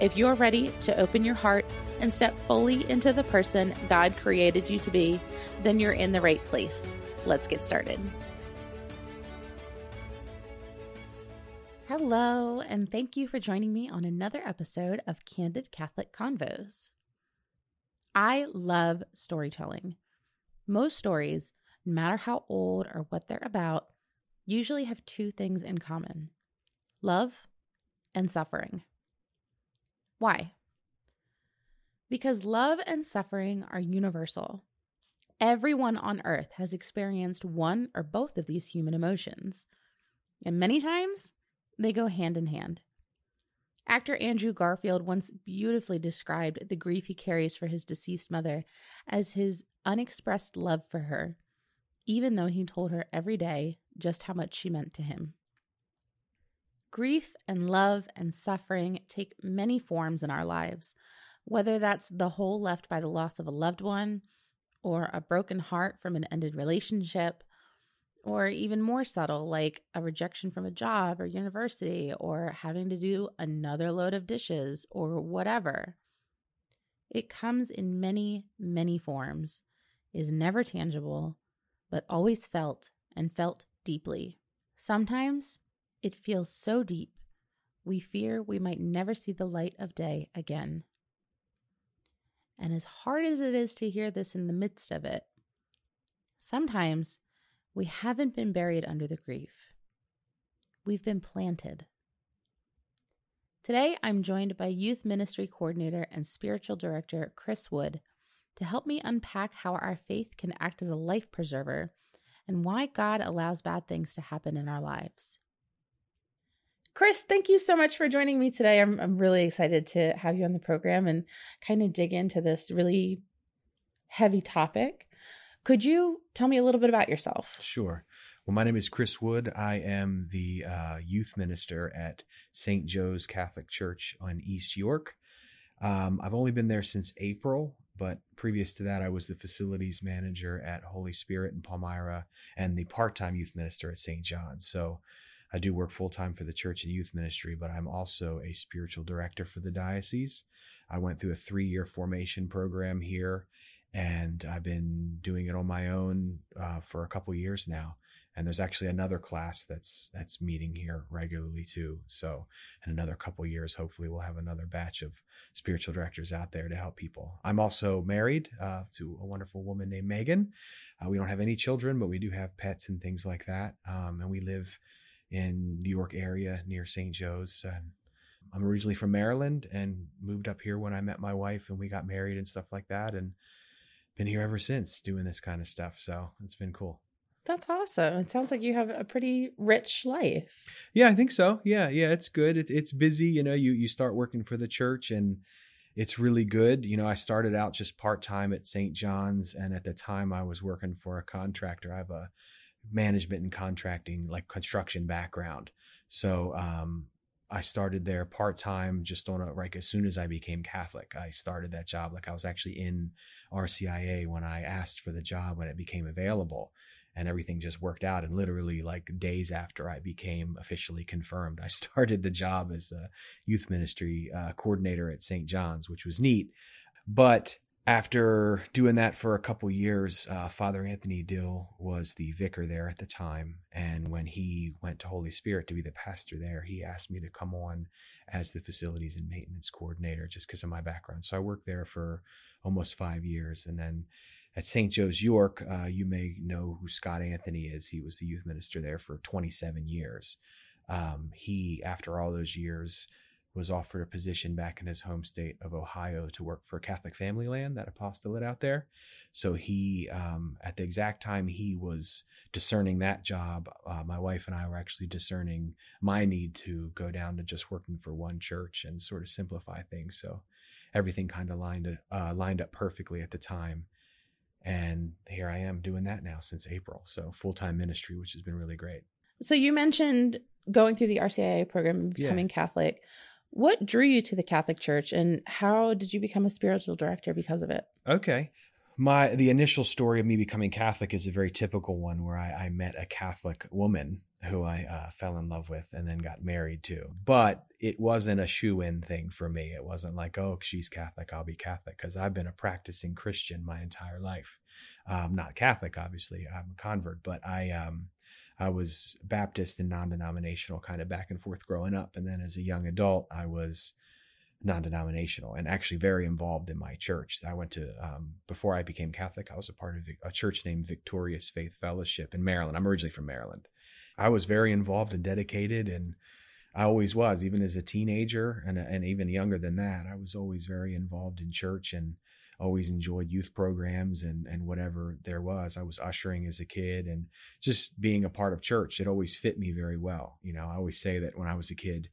If you're ready to open your heart and step fully into the person God created you to be, then you're in the right place. Let's get started. Hello, and thank you for joining me on another episode of Candid Catholic Convos. I love storytelling. Most stories, no matter how old or what they're about, usually have two things in common love and suffering. Why? Because love and suffering are universal. Everyone on earth has experienced one or both of these human emotions, and many times they go hand in hand. Actor Andrew Garfield once beautifully described the grief he carries for his deceased mother as his unexpressed love for her, even though he told her every day just how much she meant to him. Grief and love and suffering take many forms in our lives, whether that's the hole left by the loss of a loved one, or a broken heart from an ended relationship, or even more subtle, like a rejection from a job or university, or having to do another load of dishes, or whatever. It comes in many, many forms, is never tangible, but always felt and felt deeply. Sometimes it feels so deep, we fear we might never see the light of day again. And as hard as it is to hear this in the midst of it, sometimes we haven't been buried under the grief. We've been planted. Today, I'm joined by Youth Ministry Coordinator and Spiritual Director Chris Wood to help me unpack how our faith can act as a life preserver and why God allows bad things to happen in our lives. Chris, thank you so much for joining me today. I'm, I'm really excited to have you on the program and kind of dig into this really heavy topic. Could you tell me a little bit about yourself? Sure. Well, my name is Chris Wood. I am the uh, youth minister at St. Joe's Catholic Church on East York. Um, I've only been there since April, but previous to that, I was the facilities manager at Holy Spirit in Palmyra and the part time youth minister at St. John's. So I do work full time for the church and youth ministry, but I'm also a spiritual director for the diocese. I went through a three year formation program here, and I've been doing it on my own uh, for a couple years now. And there's actually another class that's that's meeting here regularly too. So in another couple years, hopefully, we'll have another batch of spiritual directors out there to help people. I'm also married uh, to a wonderful woman named Megan. Uh, we don't have any children, but we do have pets and things like that. Um, and we live in the York area near St. Joe's. And I'm originally from Maryland and moved up here when I met my wife and we got married and stuff like that. And been here ever since doing this kind of stuff. So it's been cool. That's awesome. It sounds like you have a pretty rich life. Yeah, I think so. Yeah, yeah, it's good. It, it's busy. You know, you you start working for the church and it's really good. You know, I started out just part time at St. John's, and at the time I was working for a contractor. I have a management and contracting, like construction background. So um, I started there part time, just on a like as soon as I became Catholic. I started that job. Like I was actually in RCIA when I asked for the job when it became available, and everything just worked out. And literally, like days after I became officially confirmed, I started the job as a youth ministry uh, coordinator at St. John's, which was neat. But after doing that for a couple years, uh, Father Anthony Dill was the vicar there at the time. And when he went to Holy Spirit to be the pastor there, he asked me to come on as the facilities and maintenance coordinator just because of my background. So I worked there for almost five years. And then at St. Joe's York, uh, you may know who Scott Anthony is. He was the youth minister there for 27 years. Um, he, after all those years, was offered a position back in his home state of Ohio to work for Catholic Familyland, that apostolate out there. So he, um, at the exact time he was discerning that job, uh, my wife and I were actually discerning my need to go down to just working for one church and sort of simplify things. So everything kind of lined uh, lined up perfectly at the time. And here I am doing that now since April. So full time ministry, which has been really great. So you mentioned going through the RCIA program and becoming yeah. Catholic. What drew you to the Catholic Church and how did you become a spiritual director because of it? Okay. My the initial story of me becoming Catholic is a very typical one where I, I met a Catholic woman who I uh, fell in love with and then got married to. But it wasn't a shoe in thing for me. It wasn't like, oh, she's Catholic, I'll be Catholic, because I've been a practicing Christian my entire life. Um, not Catholic, obviously, I'm a convert, but I um, I was Baptist and non denominational kind of back and forth growing up. And then as a young adult, I was non denominational and actually very involved in my church. I went to, um, before I became Catholic, I was a part of a church named Victorious Faith Fellowship in Maryland. I'm originally from Maryland. I was very involved and dedicated, and I always was, even as a teenager and, and even younger than that. I was always very involved in church and always enjoyed youth programs and and whatever there was. I was ushering as a kid and just being a part of church. It always fit me very well. You know, I always say that when I was a kid,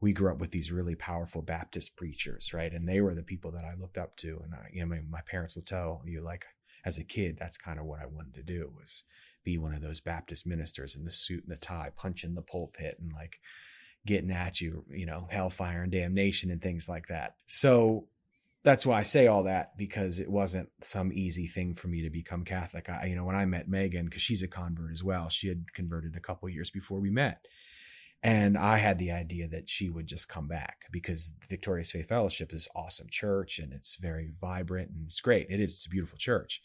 we grew up with these really powerful Baptist preachers, right? And they were the people that I looked up to. And I, you know, my parents will tell you, like, as a kid, that's kind of what I wanted to do was be one of those Baptist ministers in the suit and the tie, punching the pulpit and like getting at you, you know, hellfire and damnation and things like that. So that's why I say all that because it wasn't some easy thing for me to become Catholic. I, you know, when I met Megan, because she's a convert as well, she had converted a couple years before we met. And I had the idea that she would just come back because Victorious Faith Fellowship is awesome church and it's very vibrant and it's great. It is, it's a beautiful church.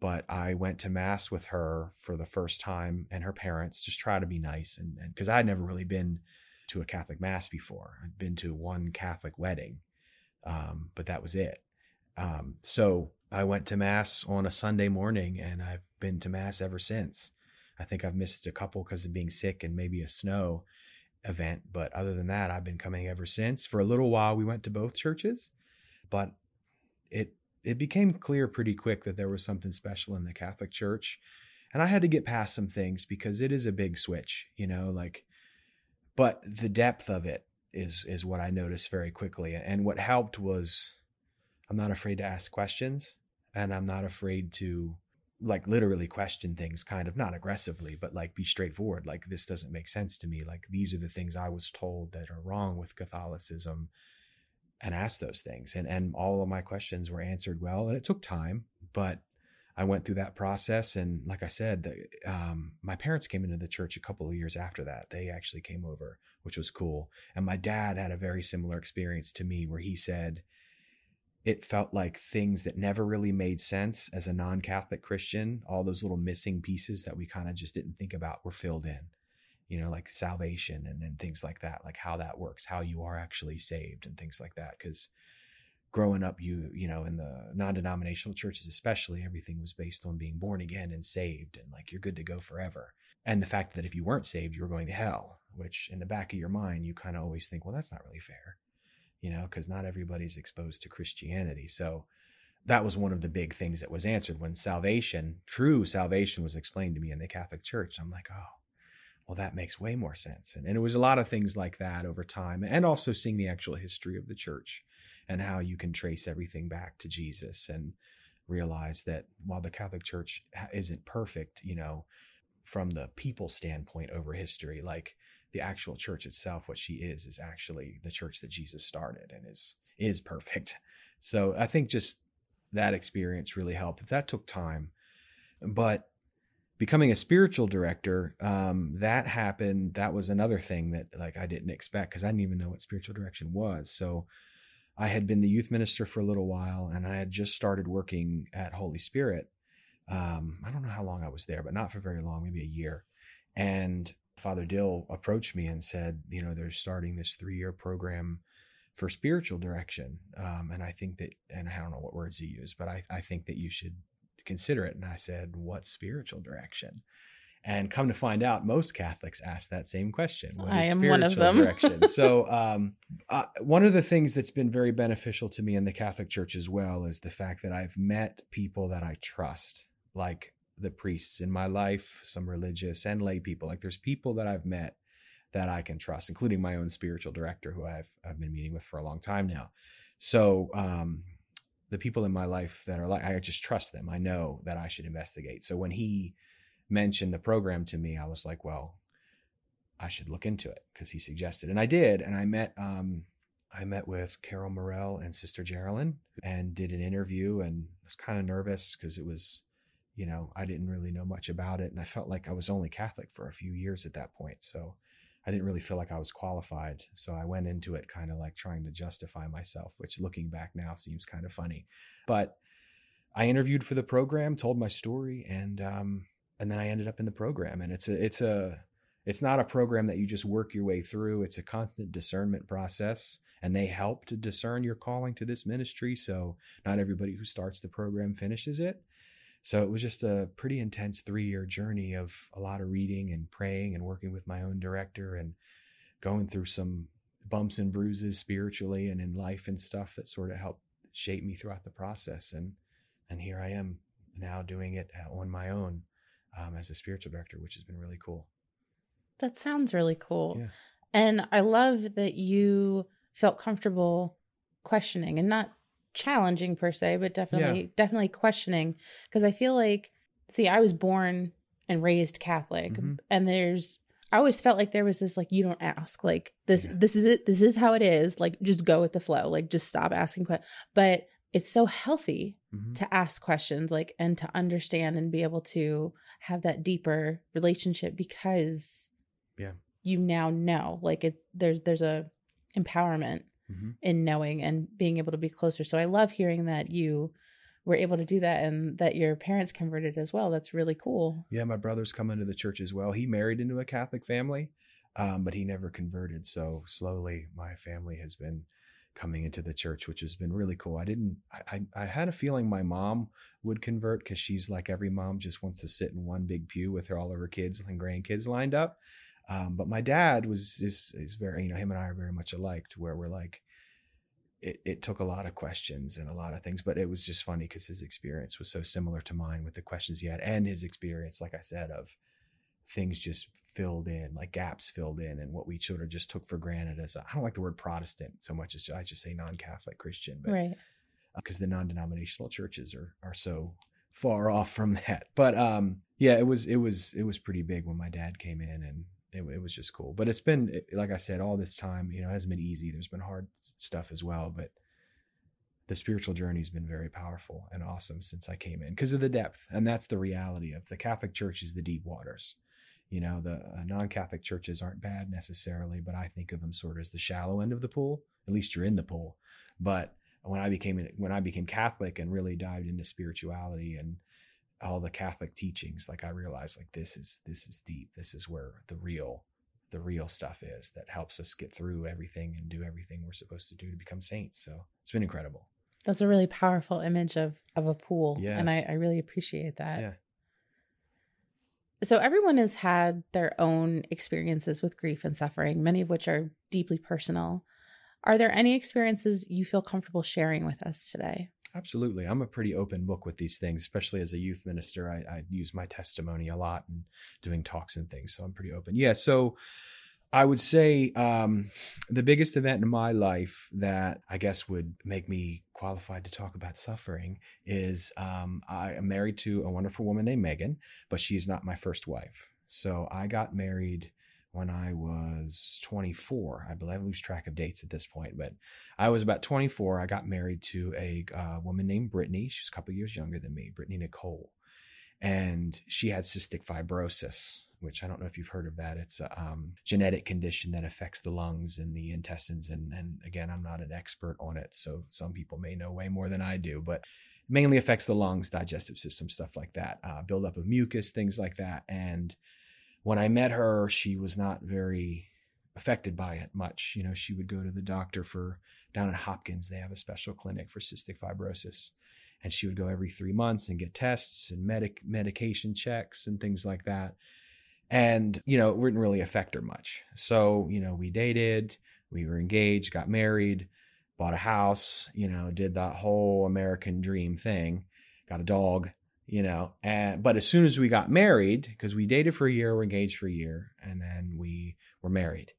But I went to mass with her for the first time and her parents, just try to be nice. And because I had never really been to a Catholic mass before, I'd been to one Catholic wedding um, but that was it. Um, so I went to mass on a Sunday morning, and I've been to mass ever since. I think I've missed a couple because of being sick and maybe a snow event, but other than that, I've been coming ever since. For a little while, we went to both churches, but it it became clear pretty quick that there was something special in the Catholic Church, and I had to get past some things because it is a big switch, you know, like. But the depth of it is is what I noticed very quickly. And what helped was I'm not afraid to ask questions and I'm not afraid to like literally question things kind of not aggressively but like be straightforward like this doesn't make sense to me like these are the things i was told that are wrong with catholicism and ask those things and and all of my questions were answered well and it took time but i went through that process and like i said the, um, my parents came into the church a couple of years after that they actually came over which was cool. And my dad had a very similar experience to me where he said it felt like things that never really made sense as a non Catholic Christian, all those little missing pieces that we kind of just didn't think about were filled in. You know, like salvation and, and things like that, like how that works, how you are actually saved and things like that. Because growing up, you, you know, in the non denominational churches, especially, everything was based on being born again and saved and like you're good to go forever. And the fact that if you weren't saved, you were going to hell which in the back of your mind, you kind of always think, well, that's not really fair, you know, because not everybody's exposed to Christianity. So that was one of the big things that was answered when salvation, true salvation, was explained to me in the Catholic Church. I'm like, oh, well, that makes way more sense. And, and it was a lot of things like that over time, and also seeing the actual history of the church and how you can trace everything back to Jesus and realize that while the Catholic Church isn't perfect, you know, from the people standpoint over history, like the actual church itself, what she is, is actually the church that Jesus started and is is perfect. So I think just that experience really helped. That took time, but becoming a spiritual director, um, that happened. That was another thing that like I didn't expect because I didn't even know what spiritual direction was. So I had been the youth minister for a little while, and I had just started working at Holy Spirit. Um, I don't know how long I was there, but not for very long, maybe a year. And Father Dill approached me and said, you know, they're starting this three year program for spiritual direction. Um, and I think that, and I don't know what words he used, but I, I think that you should consider it. And I said, what spiritual direction? And come to find out, most Catholics ask that same question. What I am one of them. direction? so, um, uh, one of the things that's been very beneficial to me in the Catholic Church as well is the fact that I've met people that I trust, like the priests in my life, some religious and lay people. Like there's people that I've met that I can trust, including my own spiritual director, who I've I've been meeting with for a long time now. So um, the people in my life that are like I just trust them. I know that I should investigate. So when he mentioned the program to me, I was like, well, I should look into it because he suggested, and I did. And I met um, I met with Carol Morell and Sister Geraldine and did an interview, and was kind of nervous because it was you know, I didn't really know much about it. And I felt like I was only Catholic for a few years at that point. So I didn't really feel like I was qualified. So I went into it kind of like trying to justify myself, which looking back now seems kind of funny. But I interviewed for the program, told my story, and um, and then I ended up in the program. And it's a it's a it's not a program that you just work your way through. It's a constant discernment process, and they help to discern your calling to this ministry. So not everybody who starts the program finishes it, so it was just a pretty intense three year journey of a lot of reading and praying and working with my own director and going through some bumps and bruises spiritually and in life and stuff that sort of helped shape me throughout the process. And, and here I am now doing it on my own um, as a spiritual director, which has been really cool. That sounds really cool. Yeah. And I love that you felt comfortable questioning and not challenging per se, but definitely yeah. definitely questioning because I feel like see, I was born and raised Catholic mm-hmm. and there's I always felt like there was this like you don't ask like this yeah. this is it this is how it is like just go with the flow like just stop asking questions but it's so healthy mm-hmm. to ask questions like and to understand and be able to have that deeper relationship because yeah you now know like it there's there's a empowerment mm-hmm. in knowing and being able to be closer. So I love hearing that you were able to do that and that your parents converted as well. That's really cool. Yeah, my brother's come into the church as well. He married into a Catholic family, um, but he never converted. So slowly, my family has been coming into the church, which has been really cool. I didn't, I, I, I had a feeling my mom would convert because she's like every mom just wants to sit in one big pew with her, all of her kids and grandkids lined up. Um, but my dad was is is very you know him and I are very much alike to where we're like it, it took a lot of questions and a lot of things, but it was just funny because his experience was so similar to mine with the questions he had and his experience, like I said, of things just filled in, like gaps filled in, and what we sort of just took for granted as I don't like the word Protestant so much as I just say non-Catholic Christian, but right because uh, the non-denominational churches are are so far off from that. But um, yeah, it was it was it was pretty big when my dad came in and it, it, was just cool. But it's been, like I said, all this time, you know, it hasn't been easy. There's been hard stuff as well, but the spiritual journey has been very powerful and awesome since I came in because of the depth. And that's the reality of the Catholic Church is the deep waters. You know, the uh, non Catholic churches aren't bad necessarily, but I think of them sort of as the shallow end of the pool. At least you're in the pool. But when I became when I became Catholic and really dived into spirituality and all the Catholic teachings, like I realized like this is this is deep. This is where the real the real stuff is that helps us get through everything and do everything we're supposed to do to become saints. So it's been incredible. That's a really powerful image of of a pool. Yes. And I, I really appreciate that. Yeah. So everyone has had their own experiences with grief and suffering, many of which are deeply personal. Are there any experiences you feel comfortable sharing with us today? Absolutely. I'm a pretty open book with these things, especially as a youth minister. I, I use my testimony a lot and doing talks and things. So I'm pretty open. Yeah. So I would say um, the biggest event in my life that I guess would make me qualified to talk about suffering is um, I am married to a wonderful woman named Megan, but she's not my first wife. So I got married when I was 24. I believe I lose track of dates at this point, but I was about 24. I got married to a uh, woman named Brittany. She's a couple years younger than me, Brittany Nicole. And she had cystic fibrosis, which I don't know if you've heard of that. It's a um, genetic condition that affects the lungs and the intestines. And, and again, I'm not an expert on it. So some people may know way more than I do, but mainly affects the lungs, digestive system, stuff like that, uh, buildup of mucus, things like that. And when I met her, she was not very affected by it much. You know, she would go to the doctor for down at Hopkins, they have a special clinic for cystic fibrosis. And she would go every three months and get tests and medic medication checks and things like that. And, you know, it didn't really affect her much. So, you know, we dated, we were engaged, got married, bought a house, you know, did that whole American dream thing, got a dog, you know. And but as soon as we got married, because we dated for a year, we're engaged for a year, and then we were married.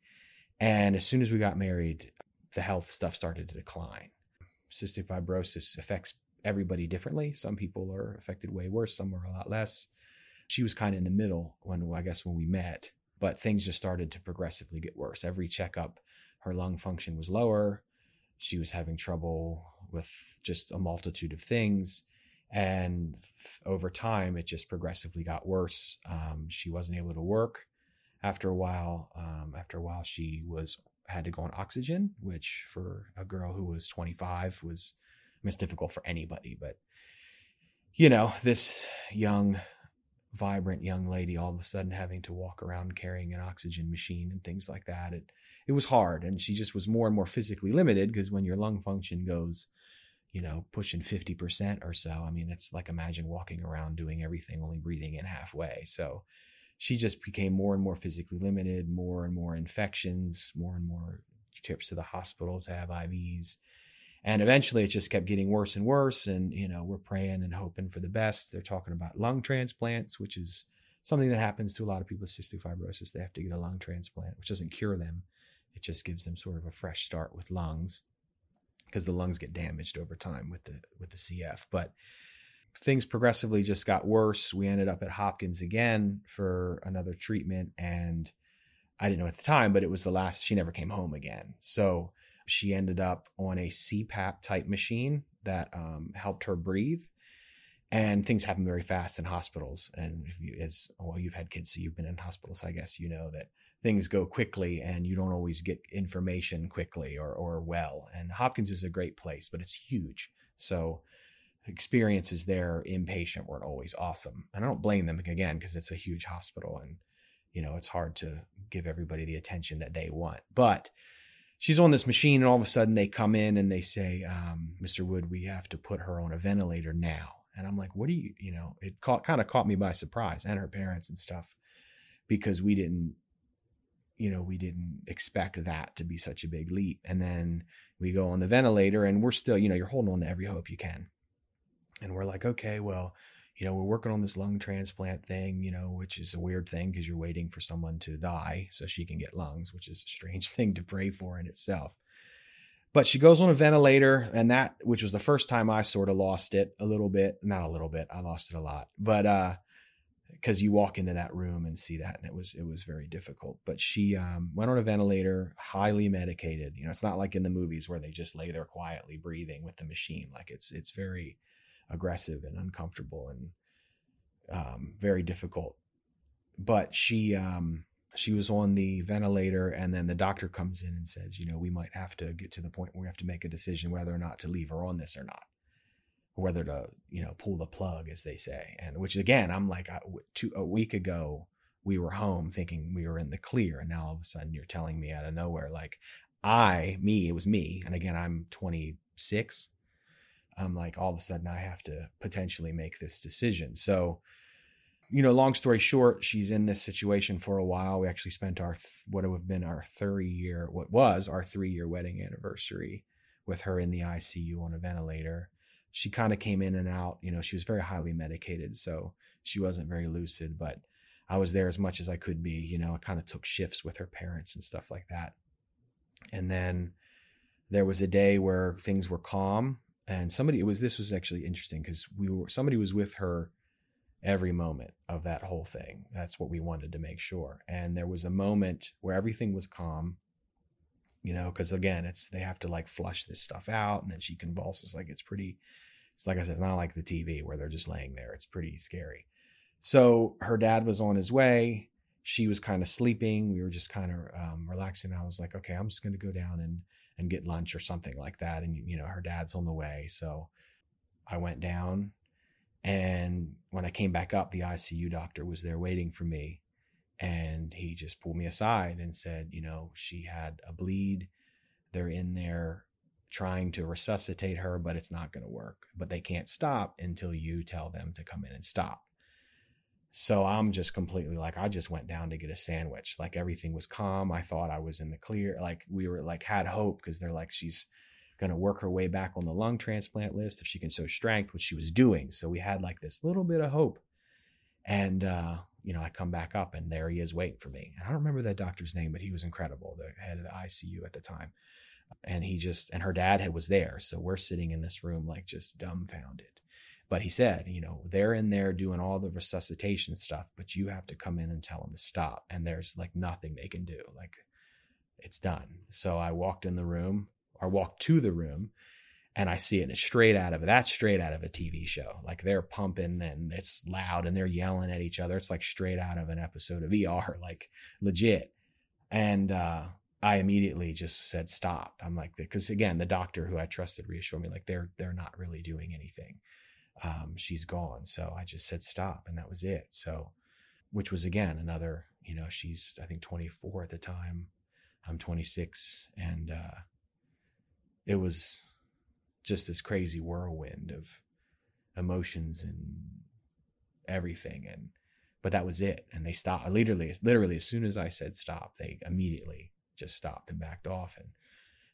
And as soon as we got married, the health stuff started to decline. Cystic fibrosis affects everybody differently. Some people are affected way worse, some are a lot less. She was kind of in the middle when I guess when we met, but things just started to progressively get worse. Every checkup, her lung function was lower. She was having trouble with just a multitude of things. And over time, it just progressively got worse. Um, she wasn't able to work after a while. Um, after a while, she was had to go on oxygen, which for a girl who was 25 was I mean, it's difficult for anybody, but you know, this young, vibrant young lady all of a sudden having to walk around carrying an oxygen machine and things like that. It it was hard, and she just was more and more physically limited because when your lung function goes, you know, pushing fifty percent or so, I mean, it's like imagine walking around doing everything, only breathing in halfway. So she just became more and more physically limited, more and more infections, more and more trips to the hospital to have IVs and eventually it just kept getting worse and worse and you know we're praying and hoping for the best. They're talking about lung transplants which is something that happens to a lot of people with cystic fibrosis. They have to get a lung transplant which doesn't cure them. It just gives them sort of a fresh start with lungs because the lungs get damaged over time with the with the cf but things progressively just got worse we ended up at hopkins again for another treatment and i didn't know at the time but it was the last she never came home again so she ended up on a CPAP type machine that um, helped her breathe. And things happen very fast in hospitals. And if you, as well, you've had kids, so you've been in hospitals, I guess you know that things go quickly and you don't always get information quickly or, or well. And Hopkins is a great place, but it's huge. So experiences there inpatient weren't always awesome. And I don't blame them again because it's a huge hospital and you know it's hard to give everybody the attention that they want. But she's on this machine and all of a sudden they come in and they say um, mr wood we have to put her on a ventilator now and i'm like what do you you know it caught, kind of caught me by surprise and her parents and stuff because we didn't you know we didn't expect that to be such a big leap and then we go on the ventilator and we're still you know you're holding on to every hope you can and we're like okay well you know, we're working on this lung transplant thing, you know, which is a weird thing because you're waiting for someone to die so she can get lungs, which is a strange thing to pray for in itself. But she goes on a ventilator, and that, which was the first time I sort of lost it a little bit, not a little bit, I lost it a lot, but, uh, because you walk into that room and see that and it was it was very difficult. But she um, went on a ventilator highly medicated. You know it's not like in the movies where they just lay there quietly breathing with the machine. Like it's it's very aggressive and uncomfortable and um, very difficult. But she um, she was on the ventilator, and then the doctor comes in and says, you know, we might have to get to the point where we have to make a decision whether or not to leave her on this or not, whether to you know pull the plug, as they say. And which again, I'm like, I, two, a week ago we were home thinking we were in the clear, and now all of a sudden you're telling me out of nowhere, like I, me, it was me, and again I'm 26 I'm like, all of a sudden I have to potentially make this decision. So, you know, long story short, she's in this situation for a while. We actually spent our, what would have been our three year, what was our three year wedding anniversary with her in the ICU on a ventilator. She kind of came in and out, you know, she was very highly medicated. So she wasn't very lucid, but I was there as much as I could be. You know, I kind of took shifts with her parents and stuff like that. And then there was a day where things were calm and somebody it was this was actually interesting because we were somebody was with her every moment of that whole thing that's what we wanted to make sure and there was a moment where everything was calm you know because again it's they have to like flush this stuff out and then she convulses like it's pretty it's like i said it's not like the tv where they're just laying there it's pretty scary so her dad was on his way she was kind of sleeping we were just kind of um, relaxing i was like okay i'm just going to go down and and get lunch or something like that. And, you know, her dad's on the way. So I went down. And when I came back up, the ICU doctor was there waiting for me. And he just pulled me aside and said, you know, she had a bleed. They're in there trying to resuscitate her, but it's not going to work. But they can't stop until you tell them to come in and stop. So I'm just completely like, I just went down to get a sandwich. Like everything was calm. I thought I was in the clear. Like we were like, had hope because they're like, she's going to work her way back on the lung transplant list if she can show strength, which she was doing. So we had like this little bit of hope. And, uh, you know, I come back up and there he is waiting for me. And I don't remember that doctor's name, but he was incredible, the head of the ICU at the time. And he just, and her dad had, was there. So we're sitting in this room like just dumbfounded. But he said, you know, they're in there doing all the resuscitation stuff, but you have to come in and tell them to stop. And there's like nothing they can do. Like it's done. So I walked in the room or walked to the room and I see it and it's straight out of. That's straight out of a TV show. Like they're pumping and it's loud and they're yelling at each other. It's like straight out of an episode of ER, like legit. And uh, I immediately just said stop. I'm like, because again, the doctor who I trusted reassured me like they're they're not really doing anything um, she's gone. So I just said stop, and that was it. So, which was again another, you know, she's I think 24 at the time. I'm 26, and uh, it was just this crazy whirlwind of emotions and everything, and but that was it. And they stopped literally, literally as soon as I said stop, they immediately just stopped and backed off. And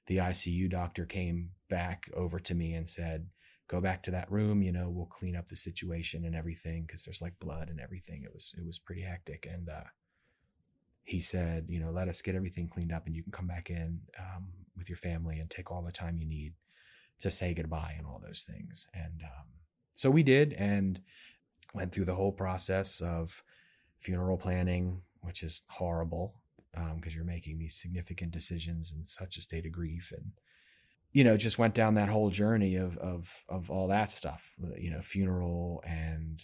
the ICU doctor came back over to me and said, go back to that room you know we'll clean up the situation and everything because there's like blood and everything it was it was pretty hectic and uh, he said you know let us get everything cleaned up and you can come back in um, with your family and take all the time you need to say goodbye and all those things. And um, so we did and went through the whole process of funeral planning which is horrible because um, you're making these significant decisions in such a state of grief and you know, just went down that whole journey of of of all that stuff, you know, funeral and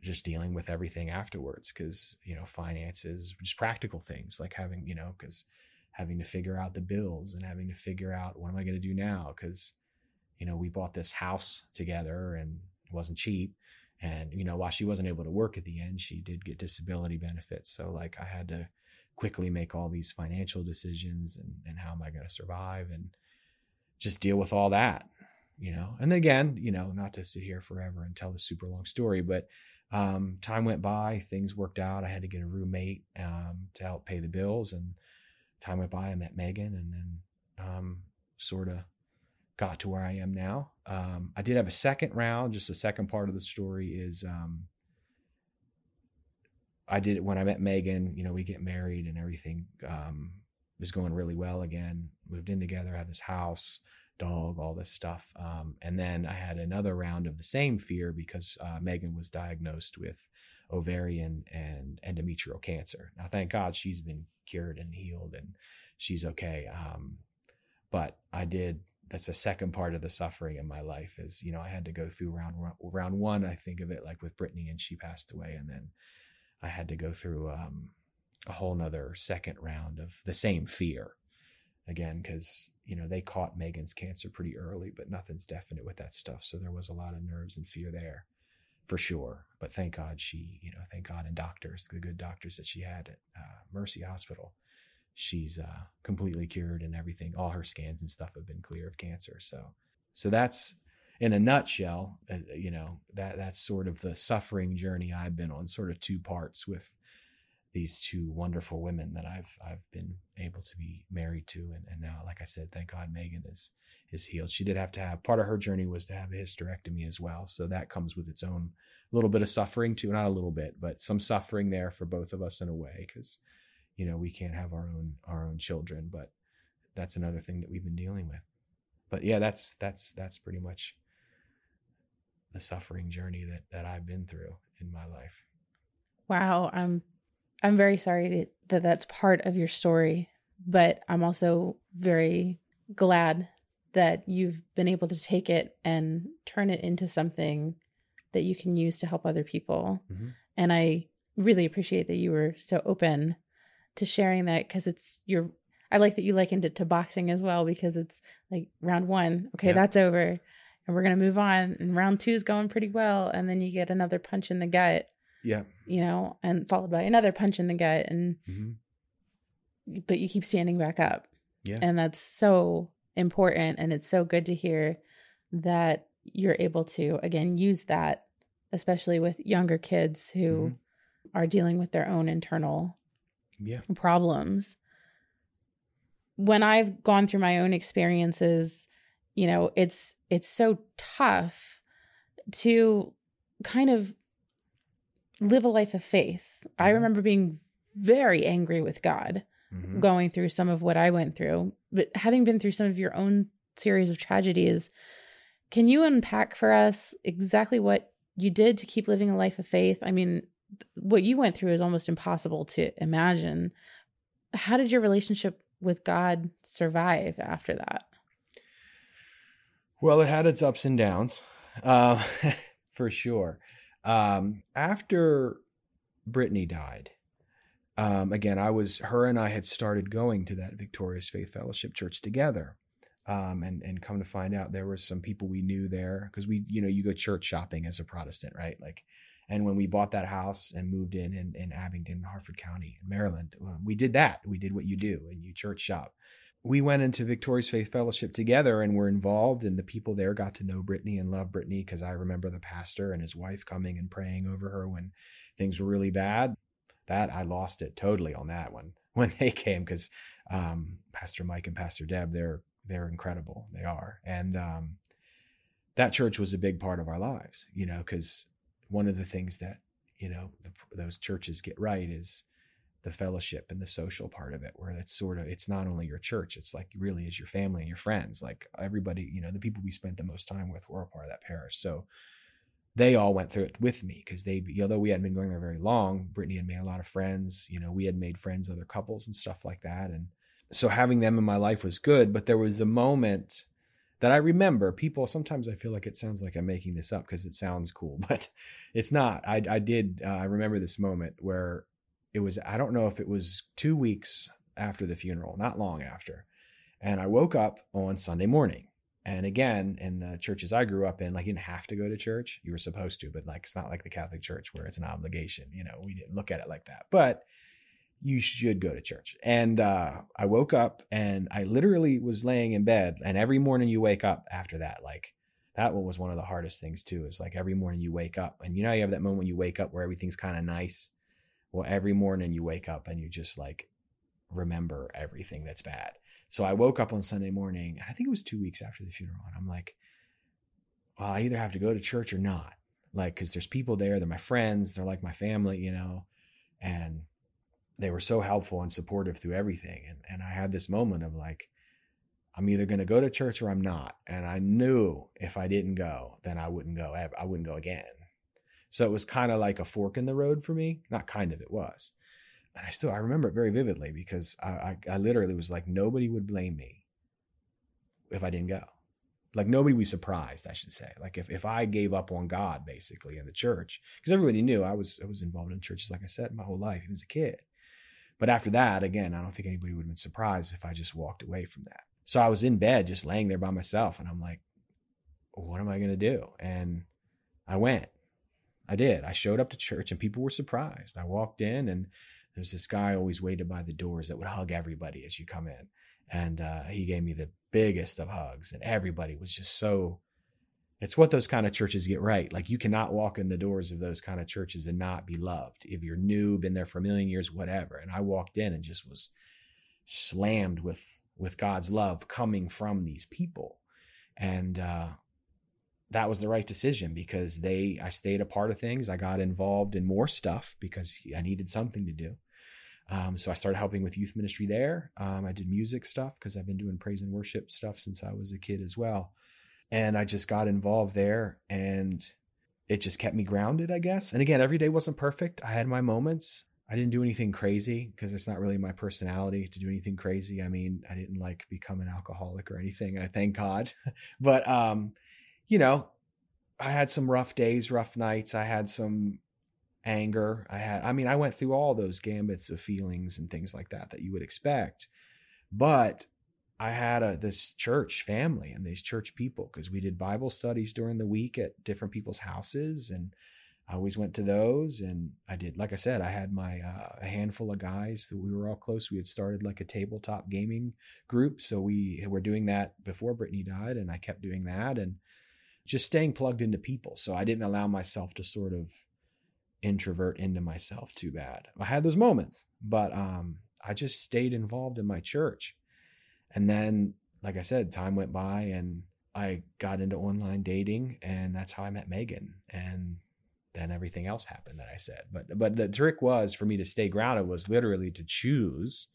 just dealing with everything afterwards because you know finances just practical things like having you know because having to figure out the bills and having to figure out what am i going to do now? Because you know we bought this house together and it wasn't cheap and you know while she wasn't able to work at the end she did get disability benefits so like i had to quickly make all these financial decisions and, and how am i going to survive and just deal with all that, you know. And again, you know, not to sit here forever and tell a super long story, but um, time went by, things worked out. I had to get a roommate um, to help pay the bills, and time went by. I met Megan, and then um, sort of got to where I am now. Um, I did have a second round. Just the second part of the story is um, I did it when I met Megan. You know, we get married and everything um, was going really well again. Moved in together, had this house, dog, all this stuff. Um, and then I had another round of the same fear because uh, Megan was diagnosed with ovarian and endometrial cancer. Now, thank God she's been cured and healed and she's okay. Um, but I did. That's a second part of the suffering in my life. Is you know I had to go through round round one. I think of it like with Brittany, and she passed away, and then I had to go through um, a whole nother second round of the same fear again because you know they caught megan's cancer pretty early but nothing's definite with that stuff so there was a lot of nerves and fear there for sure but thank god she you know thank god and doctors the good doctors that she had at uh, mercy hospital she's uh, completely cured and everything. All her scans and stuff have been clear of cancer so so that's in a nutshell uh, you know that that's sort of the suffering journey i've been on sort of two parts with these two wonderful women that I've I've been able to be married to and, and now like I said thank God Megan is is healed. She did have to have part of her journey was to have a hysterectomy as well so that comes with its own little bit of suffering too not a little bit but some suffering there for both of us in a way because you know we can't have our own our own children but that's another thing that we've been dealing with but yeah that's that's that's pretty much the suffering journey that that I've been through in my life wow I'm I'm very sorry to, that that's part of your story, but I'm also very glad that you've been able to take it and turn it into something that you can use to help other people. Mm-hmm. And I really appreciate that you were so open to sharing that because it's your I like that you likened it to boxing as well because it's like round one, okay, that's over. And we're gonna move on. And round two is going pretty well. And then you get another punch in the gut. Yeah. You know, and followed by another punch in the gut and mm-hmm. but you keep standing back up. Yeah. And that's so important and it's so good to hear that you're able to again use that especially with younger kids who mm-hmm. are dealing with their own internal Yeah. problems. When I've gone through my own experiences, you know, it's it's so tough to kind of live a life of faith. I Mhm. remember being very angry with God Mhm. going through some of what I went through, but having been through some of your own series of tragedies, can you unpack for us exactly what you did to keep living a life of faith? I mean, what you went through is almost impossible to imagine. How did your relationship with God survive after that? Well, it had its ups and downs, uh, for sure. Um, after Brittany died, um, again, I was her and I had started going to that Victorious Faith Fellowship Church together, um, and and come to find out there were some people we knew there because we, you know, you go church shopping as a Protestant, right? Like, and when we bought that house and moved in in, in Abingdon, Harford County, Maryland, um, we did that. We did what you do and you church shop we went into Victorious Faith Fellowship together and were involved, and the people there got to know Brittany and love Brittany because I remember the pastor and his wife coming and praying over her when things were really bad. That I lost it totally on that one when they came because um, Pastor Mike and Pastor Deb they're they're incredible they are and um, that church was a big part of our lives you know because one of the things that you know the, those churches get right is the fellowship and the social part of it where it's sort of it's not only your church it's like really is your family and your friends. Like everybody you know the people we spent the most time with were a part of that parish. So they all went through it with me because they although we hadn't been going there very long brittany had made a lot of friends you know we had made friends other couples and stuff like that. And so having them in my life was good but there was a moment that i remember people sometimes i feel like it sounds like i'm making this up because it sounds cool but it's not. I, I did uh, i remember this moment where it was i don't know if it was two weeks after the funeral not long after and i woke up on sunday morning. And again in the churches i grew up in like you didn't have to go to church. You were supposed to but like it's not like the catholic church where it's an obligation you know we didn't look at it like that. But you should go to church and uh, i woke up and i literally was laying in bed and every morning you wake up after that like that one was one of the hardest things too is like every morning you wake up and you know you have that moment when you wake up where everything's kind of nice well, every morning you wake up and you just like remember everything that's bad. So I woke up on Sunday morning, and I think it was two weeks after the funeral, and I'm like, well, I either have to go to church or not. Like, because there's people there, they're my friends, they're like my family, you know, and they were so helpful and supportive through everything. And and I had this moment of like, I'm either going to go to church or I'm not. And I knew if I didn't go, then I wouldn't go. I wouldn't go again. So it was kind of like a fork in the road for me. Not kind of, it was. And I still I remember it very vividly because I, I, I literally was like nobody would blame me if I didn't go. Like nobody was surprised, I should say. Like if, if I gave up on God basically in the church, because everybody knew I was I was involved in churches, like I said, my whole life, even as a kid. But after that, again, I don't think anybody would have been surprised if I just walked away from that. So I was in bed just laying there by myself and I'm like, what am I gonna do? And I went. I did. I showed up to church and people were surprised. I walked in and there's this guy always waited by the doors that would hug everybody as you come in. And uh, he gave me the biggest of hugs, and everybody was just so. It's what those kind of churches get right. Like you cannot walk in the doors of those kind of churches and not be loved. If you're new, been there for a million years, whatever. And I walked in and just was slammed with with God's love coming from these people, and uh, that was the right decision because they I stayed a part of things. I got involved in more stuff because I needed something to do. Um, so I started helping with youth ministry there. Um, I did music stuff because I've been doing praise and worship stuff since I was a kid as well. And I just got involved there and it just kept me grounded, I guess. And again, every day wasn't perfect. I had my moments. I didn't do anything crazy because it's not really my personality to do anything crazy. I mean, I didn't like become an alcoholic or anything. I thank God. but, um, you know, I had some rough days, rough nights. I had some anger. I had, I mean, I went through all those gambits of feelings and things like that that you would expect. But I had a, this church family and these church people because we did Bible studies during the week at different people's houses. And I always went to those. And I did, like I said, I had my, uh, a handful of guys that we were all close. We had started like a tabletop gaming group. So we were doing that before Brittany died. And I kept doing that and just staying plugged into people. So I didn't allow myself to sort of, introvert into myself too bad. I had those moments, but um, I just stayed involved in my church. And then, like I said, time went by and I got into online dating, and that's how I met Megan. And then everything else happened that I said. But but the trick was for me to stay grounded was literally to choose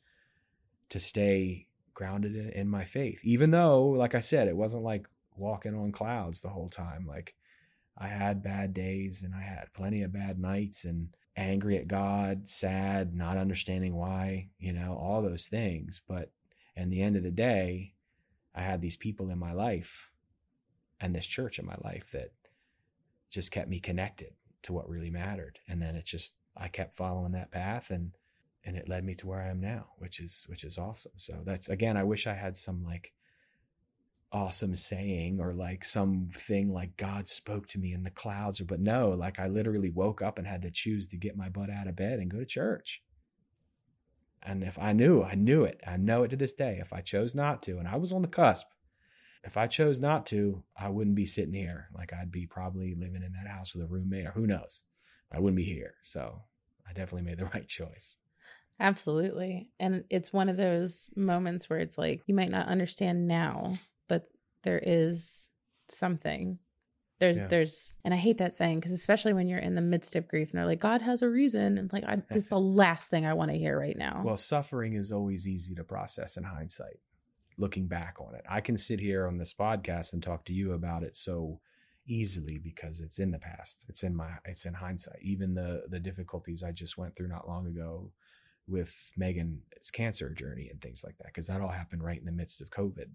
to stay grounded in, in my faith, even though, like I said, it wasn't like walking on clouds the whole time. Like I had bad days and I had plenty of bad nights and angry at God, sad, not understanding why, you know, all those things. But in the end of the day, I had these people in my life and this church in my life that just kept me connected to what really mattered. And then it just I kept following that path and and it led me to where I am now, which is which is awesome. So that's again, I wish I had some like awesome saying or like something like God spoke to me in the clouds or but no, like I literally woke up and had to choose to get my butt out of bed and go to church. And if I knew, I knew it. I know it to this day. If I chose not to, and I was on the cusp, if I chose not to, I wouldn't be sitting here. Like I'd be probably living in that house with a roommate or who knows. I wouldn't be here. So I definitely made the right choice. Absolutely. And it's one of those moments where it's like you might not understand now, but there is something. There's Yeah. there's and I hate that saying because especially when you're in the midst of grief and they're like God has a reason and like I, this is the last thing I want to hear right now. Well, suffering is always easy to process in hindsight, looking back on it. I can sit here on this podcast and talk to you about it so easily because it's in the past. It's in my it's in hindsight. Even the the difficulties I just went through not long ago with Megan's cancer journey and things like that, because that all happened right in the midst of COVID.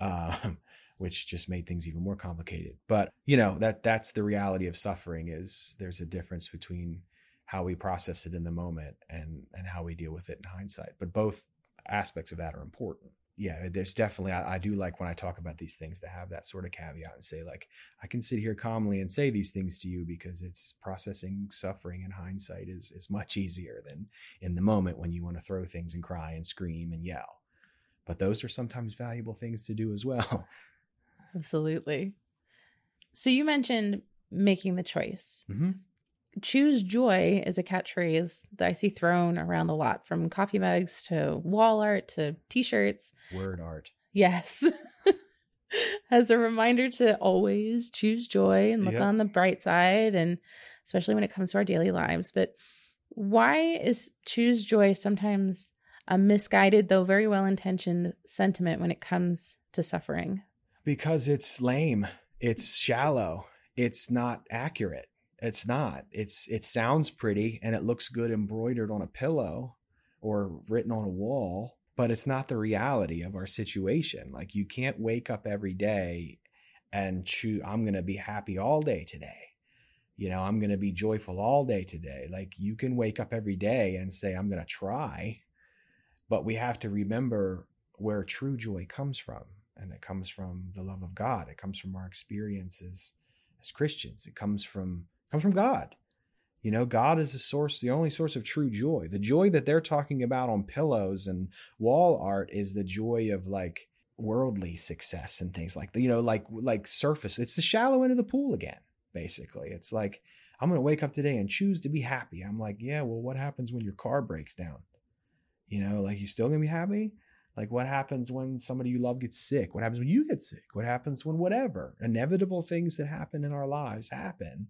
Um, which just made things even more complicated. But you know that that's the reality of suffering is there's a difference between how we process it in the moment and and how we deal with it in hindsight. But both aspects of that are important. Yeah, there's definitely I, I do like when I talk about these things to have that sort of caveat and say like I can sit here calmly and say these things to you because it's processing suffering in hindsight is is much easier than in the moment when you want to throw things and cry and scream and yell. But those are sometimes valuable things to do as well. Absolutely. So you mentioned making the choice. hmm Choose joy is a catchphrase that I see thrown around a lot from coffee mugs to wall art to t shirts. Word art. Yes. As a reminder to always choose joy and look Yep. on the bright side, and especially when it comes to our daily lives. But why is choose joy sometimes a misguided, though very well intentioned sentiment when it comes to suffering? because it's lame it's shallow it's not accurate. It's not. It's it sounds pretty and it looks good embroidered on a pillow or written on a wall but it's not the reality of our situation. Like you can't wake up every day and choose i'm going to be happy all day today. You know i'm going to be joyful all day today. Like you can wake up every day and say i'm going to try but we have to remember where true joy comes from and it comes from the love of god. It comes from our experiences as christians. It comes from comes from god. You know god is the source the only source of true joy. The joy that they're talking about on pillows and wall art is the joy of like worldly success and things like you know like like surface. It's the shallow end of the pool again basically. It's like i'm going to wake up today and choose to be happy. I'm like yeah well what happens when your car breaks down you know like you're still to be happy like what happens when somebody you love gets sick? What happens when you get sick? What happens when whatever inevitable things that happen in our lives happen?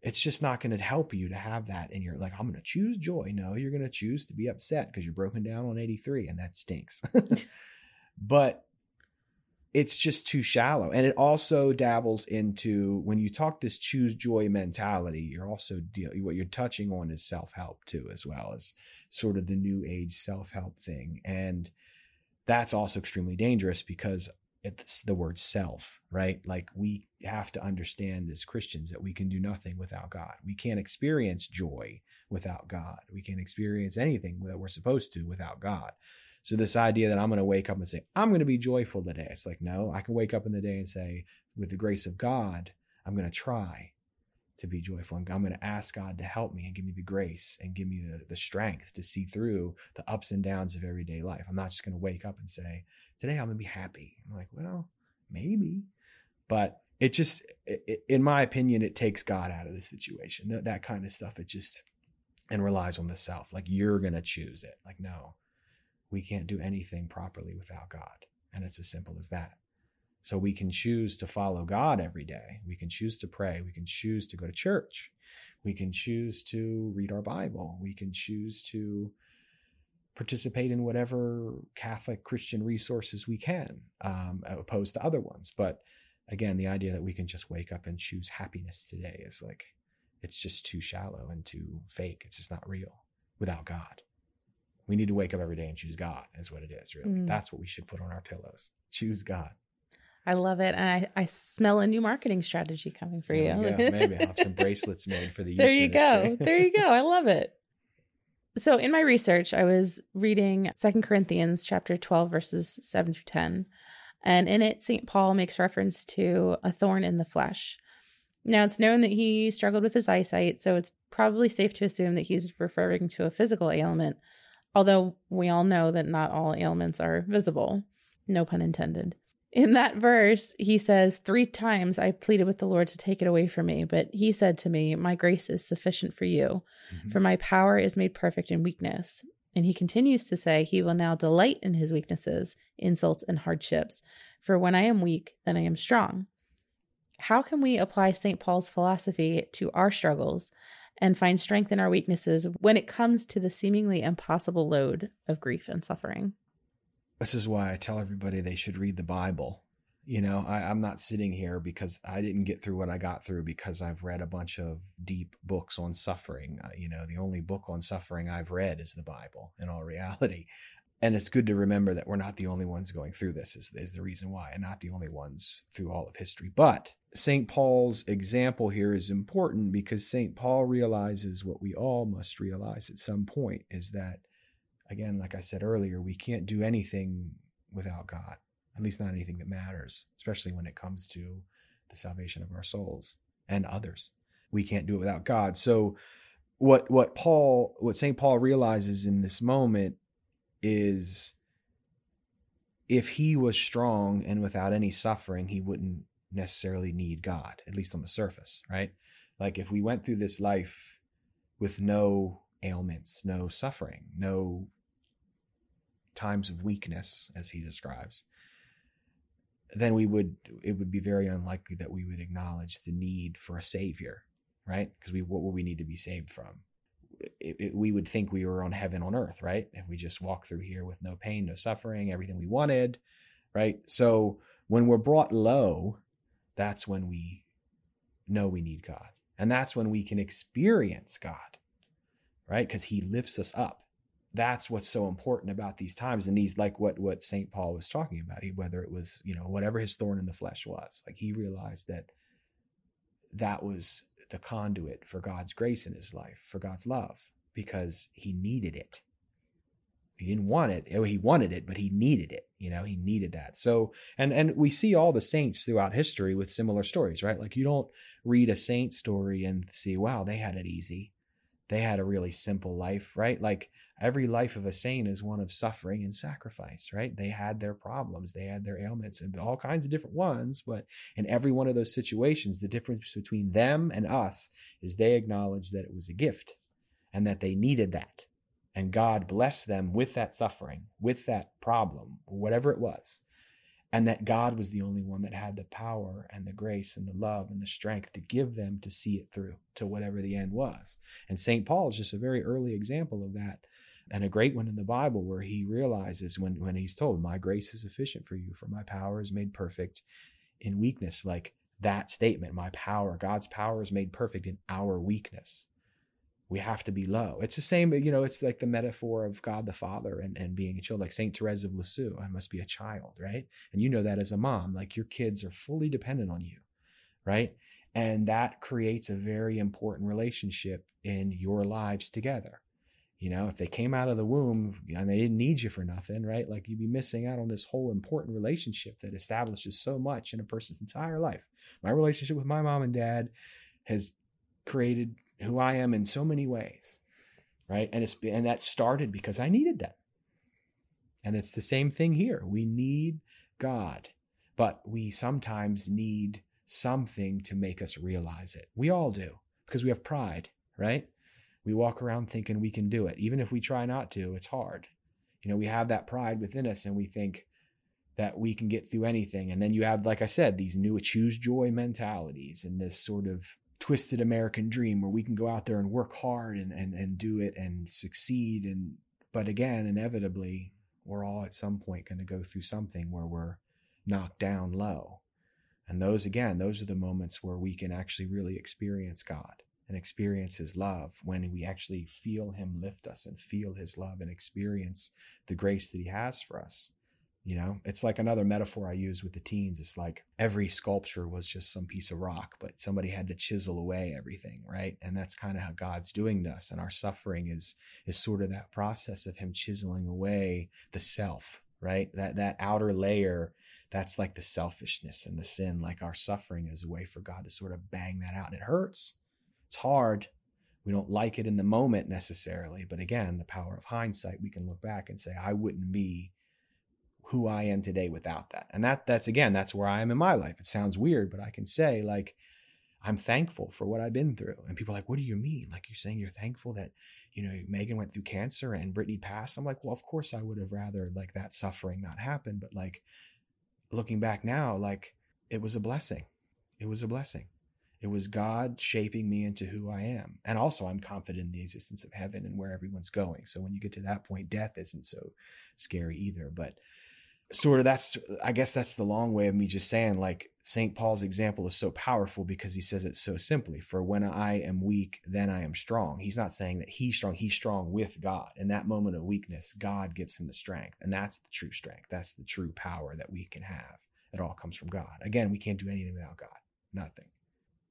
It's just not going to help you to have that in your like I'm going to choose joy. No, you're going to choose to be upset because you're broken down on 83 and that stinks. but it's just too shallow. And it also dabbles into when you talk this choose joy mentality, you're also deal what you're touching on is self-help too, as well as sort of the new age self-help thing. And that's also extremely dangerous because it's the word self, right? Like we have to understand as Christians that we can do nothing without God. We can't experience joy without God. We can't experience anything that we're supposed to without God. So this idea that I'm going to wake up and say, I'm going to be joyful today. It's like, no, I can wake up in the day and say, with the grace of God, I'm going to try to be joyful. And I'm going to ask God to help me and give me the grace and give me the, the strength to see through the ups and downs of everyday life. I'm not just going to wake up and say, today I'm going to be happy. I'm like, well, maybe, but it just in my opinion it takes god out of the situation that, that kind of stuff it just and relies on the self like you're gonna choose it like no we can't do anything properly without god. And it's as simple as that. So we can choose to follow god every day. We can choose to pray. We can choose to go to church. We can choose to read our bible. We can choose to participate in whatever catholic christian resources we can um, opposed to other ones. But again, the idea that we can just wake up and choose happiness today is like, it's just too shallow and too fake. It's just not real without God. We need to wake up every day and choose God, is what it is, really. Mm. That's what we should put on our pillows. Choose God. I love it. And I, I smell a new marketing strategy coming for there you. Maybe I'll have some bracelets made for the There you ministry. go. There you go. I love it. So in my research, I was reading Second Corinthians chapter 12, verses 7 through 10. And in it, St. Paul makes reference to a thorn in the flesh. Now, it's known that he struggled with his eyesight, so it's probably safe to assume that he's referring to a physical ailment, although we all know that not all ailments are visible. No pun intended. In that verse, he says, Three times I pleaded with the Lord to take it away from me, but he said to me, My grace is sufficient for you, mm-hmm. for my power is made perfect in weakness. And he continues to say, He will now delight in his weaknesses, insults, and hardships. For when I am weak, then I am strong. How can we apply St. Paul's philosophy to our struggles and find strength in our weaknesses when it comes to the seemingly impossible load of grief and suffering? This is why I tell everybody they should read the Bible. You know I, i'm not sitting here because i didn't get through what i got through because i've read a bunch of deep books on suffering. Uh, you know the only book on suffering i've read is the bible in all reality and it's good to remember that we're not the only ones going through this is, is the reason why and not the only ones through all of history but st paul's example here is important because st paul realizes what we all must realize at some point is that again like i said earlier we can't do anything without god at least not anything that matters, especially when it comes to the salvation of our souls and others. We can't do it without God. So what what Paul what St. Paul realizes in this moment is if he was strong and without any suffering, he wouldn't necessarily need God, at least on the surface, right? Like if we went through this life with no ailments, no suffering, no times of weakness, as he describes, then we would it would be very unlikely that we would acknowledge the need for a savior right because we what would we need to be saved from it, it, we would think we were on heaven on earth right? If we just walk through here with no pain no suffering everything we wanted right? So when we're brought low that's when we know we need god. And that's when we can experience god right? Because he lifts us up. That's what's so important about these times. And these like what what St. Paul was talking about he, whether it was you know whatever his thorn in the flesh was like he realized that that was the conduit for God's grace in his life for God's love because he needed it. He didn't want it. Oh, he wanted it but he needed it you know he needed that. So and and we see all the saints throughout history with similar stories right? Like you don't read a saint story and see wow they had it easy. They had a really simple life right? Like every life of a saint is one of suffering and sacrifice, right? They had their problems, they had their ailments, and all kinds of different ones. But in every one of those situations, the difference between them and us is they acknowledged that it was a gift and that they needed that. And God blessed them with that suffering, with that problem, whatever it was. And that God was the only one that had the power and the grace and the love and the strength to give them to see it through to whatever the end was. And St. Paul is just a very early example of that and a great one in the Bible where he realizes when, when he's told, My grace is sufficient for you, for my power is made perfect in weakness. Like that statement, my power, God's power is made perfect in our weakness. We have to be low. It's the same, you know, it's like the metaphor of God the Father and, and being a child, like St. Therese of Lisieux. I must be a child, right? And you know that as a mom, like your kids are fully dependent on you, right? And that creates a very important relationship in your lives together you know, if they came out of the womb and they didn't need you for nothing, right? Like you'd be missing out on this whole important relationship that establishes so much in a person's entire life. My relationship with my mom and dad has created who I am in so many ways, right? And it's and that started because I needed them. And it's the same thing here. We need God, but we sometimes need something to make us realize it. We all do because we have pride, right? We walk around thinking we can do it. Even if we try not to, it's hard. You know, we have that pride within us and we think that we can get through anything. And then you have, like I said, these new choose joy mentalities and this sort of twisted American dream where we can go out there and work hard and, and, and do it and succeed. And, but again, inevitably, we're all at some point going to go through something where we're knocked down low. And those, again, those are the moments where we can actually really experience God and experience His love when we actually feel Him lift us and feel His love and experience the grace that He has for us. You know, it's like another metaphor I use with the teens. It's like every sculpture was just some piece of rock, but somebody had to chisel away everything, right? And that's kind of how God's doing to us. And our suffering is is sort of that process of Him chiseling away the self, right? That that outer layer that's like the selfishness and the sin. Like our suffering is a way for God to sort of bang that out. And it hurts. It's hard. We don't like it in the moment necessarily. But again, the power of hindsight, we can look back and say, I wouldn't be who I am today without that. And that that's again, that's where I am in my life. It sounds weird, but I can say like I'm thankful for what I've been through. And people are like, what do you mean? Like you're saying you're thankful that, you know, Megan went through cancer and Brittany passed. I'm like, well, of course I would have rather like that suffering not happen. But like looking back now, like it was a blessing. It was a blessing. It was God shaping me into who I am. And also, I'm confident in the existence of heaven and where everyone's going. So when you get to that point, death isn't so scary either. But sort of that's, I guess that's the long way of me just saying, like, St. Paul's example is so powerful because he says it so simply For when I am weak, then I am strong. He's not saying that he's strong, he's strong with God. In that moment of weakness, God gives him the strength. And that's the true strength. That's the true power that we can have. It all comes from God. Again, we can't do anything without God. Nothing.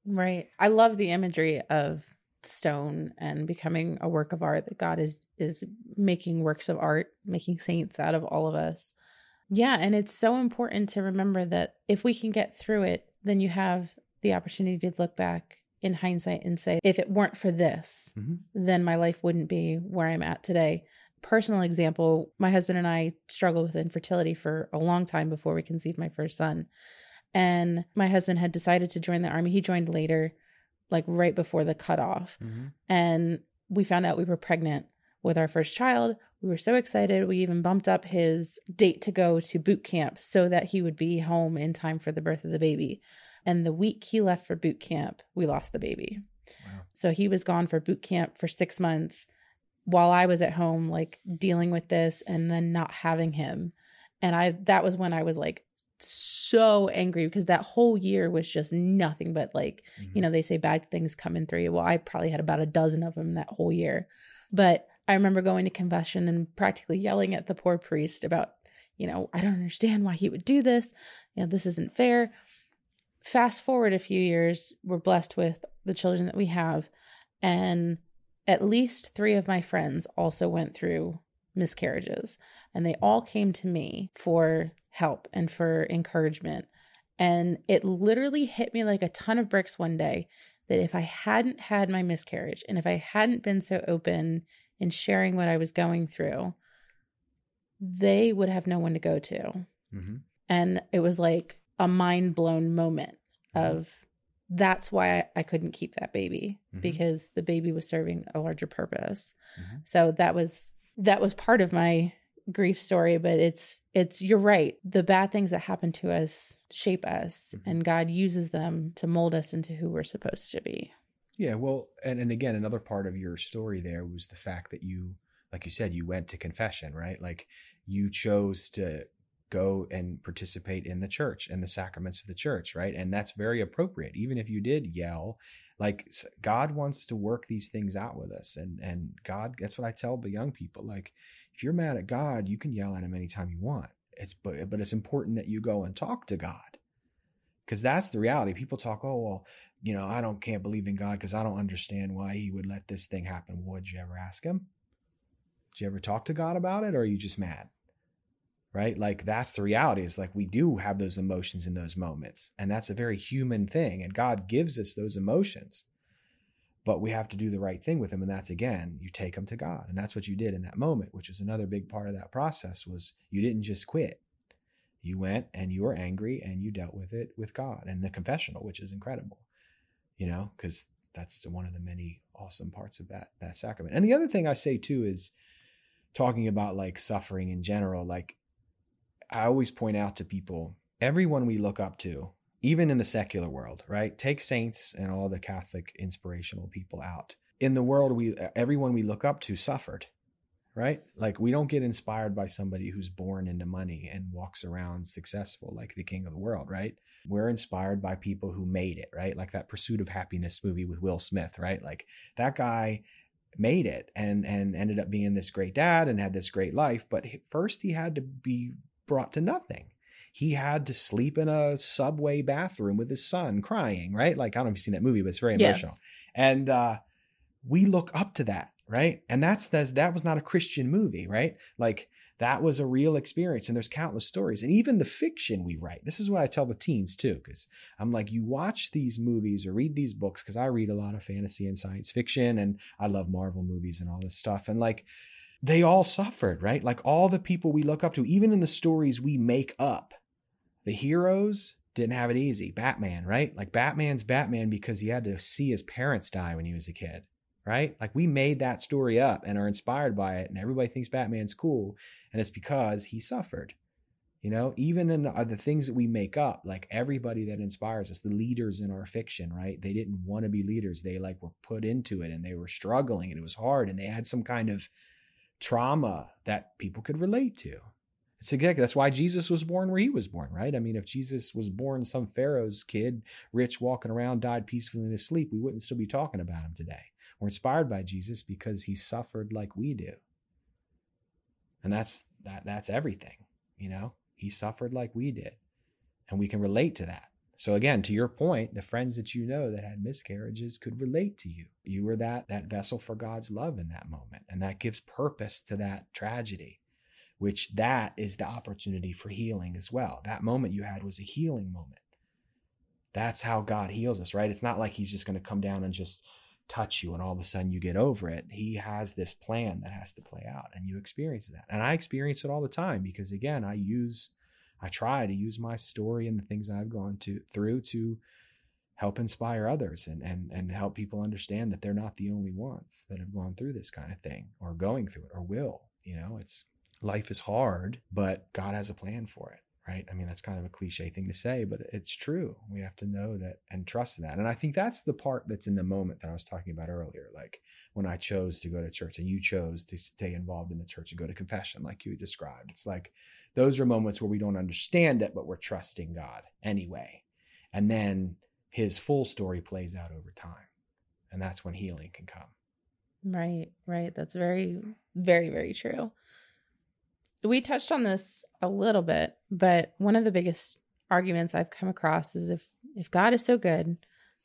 Right. I love the imagery of stone and becoming a work of art that God is is making works of art, making saints out of all of us. Yeah, and it's so important to remember that if we can get through it, then you have the opportunity to look back in hindsight and say if it weren't for this, mm-hmm. then my life wouldn't be where I'm at today. Personal example, my husband and I struggled with infertility for a long time before we conceived my first son. And my husband had decided to join the army. He joined later, like right before the cutoff. Mm-hmm. And we found out we were pregnant with our first child. We were so excited. We even bumped up his date to go to boot camp so that he would be home in time for the birth of the baby. And the week he left for boot camp, we lost the baby. Wow. So he was gone for boot camp for six months while I was at home, like dealing with this and then not having him. And I, that was when I was like, so angry because that whole year was just nothing but like mm-hmm. you know they say bad things coming through you well i probably had about a dozen of them that whole year. But i remember going to confession and practically yelling at the poor priest about you know i don't understand why he would do this. You know this isn't fair. Fast forward a few years we're blessed with the children that we have and at least three of my friends also went through miscarriages and they all came to me for help and for encouragement. And it literally hit me like a ton of bricks one day that if I hadn't had my miscarriage and if I hadn't been so open in sharing what I was going through, they would have no one to go to. Mm-hmm. And it was like a mind blown moment mm-hmm. of that's why I, I, couldn't keep that baby mm-hmm. because the baby was serving a larger purpose. Mm-hmm. So that was that was part of my grief story but it's it's you're right the bad things that happen to us shape us mm-hmm. and god uses them to mold us into who we're supposed to be. Yeah well and, and again another part of your story there was the fact that you like you said you went to confession right? Like you chose to go and participate in the church and the sacraments of the church right? And that's very appropriate. Even if you did yell like god wants to work these things out with us. And and god that's what i tell the young people like if you're mad at God, you can yell at him anytime you want. It's but but it's important that you go and talk to God. Cuz that's the reality. People talk, "Oh, well, you know, I don't can't believe in God cuz I don't understand why he would let this thing happen." Would you ever ask him? Did you ever talk to God about it or are you just mad? Right? Like that's the reality. Is like we do have those emotions in those moments. And that's a very human thing and God gives us those emotions but we have to do the right thing with them and that's again you take them to god and that's what you did in that moment which is another big part of that process was you didn't just quit You went and you were angry and you dealt with it with God and the confessional, which is incredible, you know, because that's one of the many awesome parts of that that sacrament. And the other thing I say too is talking about like suffering in general. Like I always point out to people, everyone we look up to, even in the secular world, right? Take saints and all the Catholic inspirational people out. In the world, we everyone we look up to suffered right? Like we don't get inspired by somebody who's born into money and walks around successful like the king of the world, right? We're inspired by people who made it, right? Like that Pursuit of Happiness movie with Will Smith, right? Like that guy made it and and ended up being this great dad and had this great life, but first he had to be brought to nothing. He had to sleep in a subway bathroom with his son crying, right? Like I don't know if you've seen that movie, but it's very emotional. Yes. And uh we look up to that right? And that's, that's that was not a Christian movie, right? Like that was a real experience and there's countless stories and even the fiction we write this is what i tell the teens too because i'm like you watch these movies or read these books because i read a lot of fantasy and science fiction and i love marvel movies and all this stuff and like they all suffered right like all the people we look up to even in the stories we make up the heroes didn't have it easy batman right like batman's batman because he had to see his parents die when he was a kid right? Like we made that story up and are inspired by it, and everybody thinks Batman's cool, and it's because he suffered. You know, even in the, the things that we make up, like everybody that inspires us, the leaders in our fiction, right? They didn't want to be leaders. They like were put into it and they were struggling and it was hard and they had some kind of trauma that people could relate to. It's exactly that's why Jesus was born where he was born, right? I mean, if Jesus was born some Pharaoh's kid, rich, walking around, died peacefully in his sleep, we wouldn't still be talking about him today. We're inspired by Jesus because he suffered like we do. And that's that that's everything, you know? He suffered like we did. And we can relate to that. So again, to your point, the friends that you know that had miscarriages could relate to you. You were that that vessel for God's love in that moment, and that gives purpose to that tragedy, which that is the opportunity for healing as well. That moment you had was a healing moment. That's how God heals us, right? It's not like he's just going to come down and just touch you and all of a sudden you get over it. He has this plan that has to play out and you experience that. And I experience it all the time because again, I use I try to use my story and the things I've gone to through to help inspire others and and and help people understand that they're not the only ones that have gone through this kind of thing or going through it or will. You know, it's life is hard, but God has a plan for it right? I mean, that's kind of a cliche thing to say, but it's true. We have to know that and trust in that. And I think that's the part that's in the moment that I was talking about earlier. Like when I chose to go to church and you chose to stay involved in the church and go to confession, like you described. It's like those are moments where we don't understand it, but we're trusting God anyway. And then his full story plays out over time. And that's when healing can come. Right, right. That's very, very, very true we touched on this a little bit, but one of the biggest arguments I've come across is if if God is so good,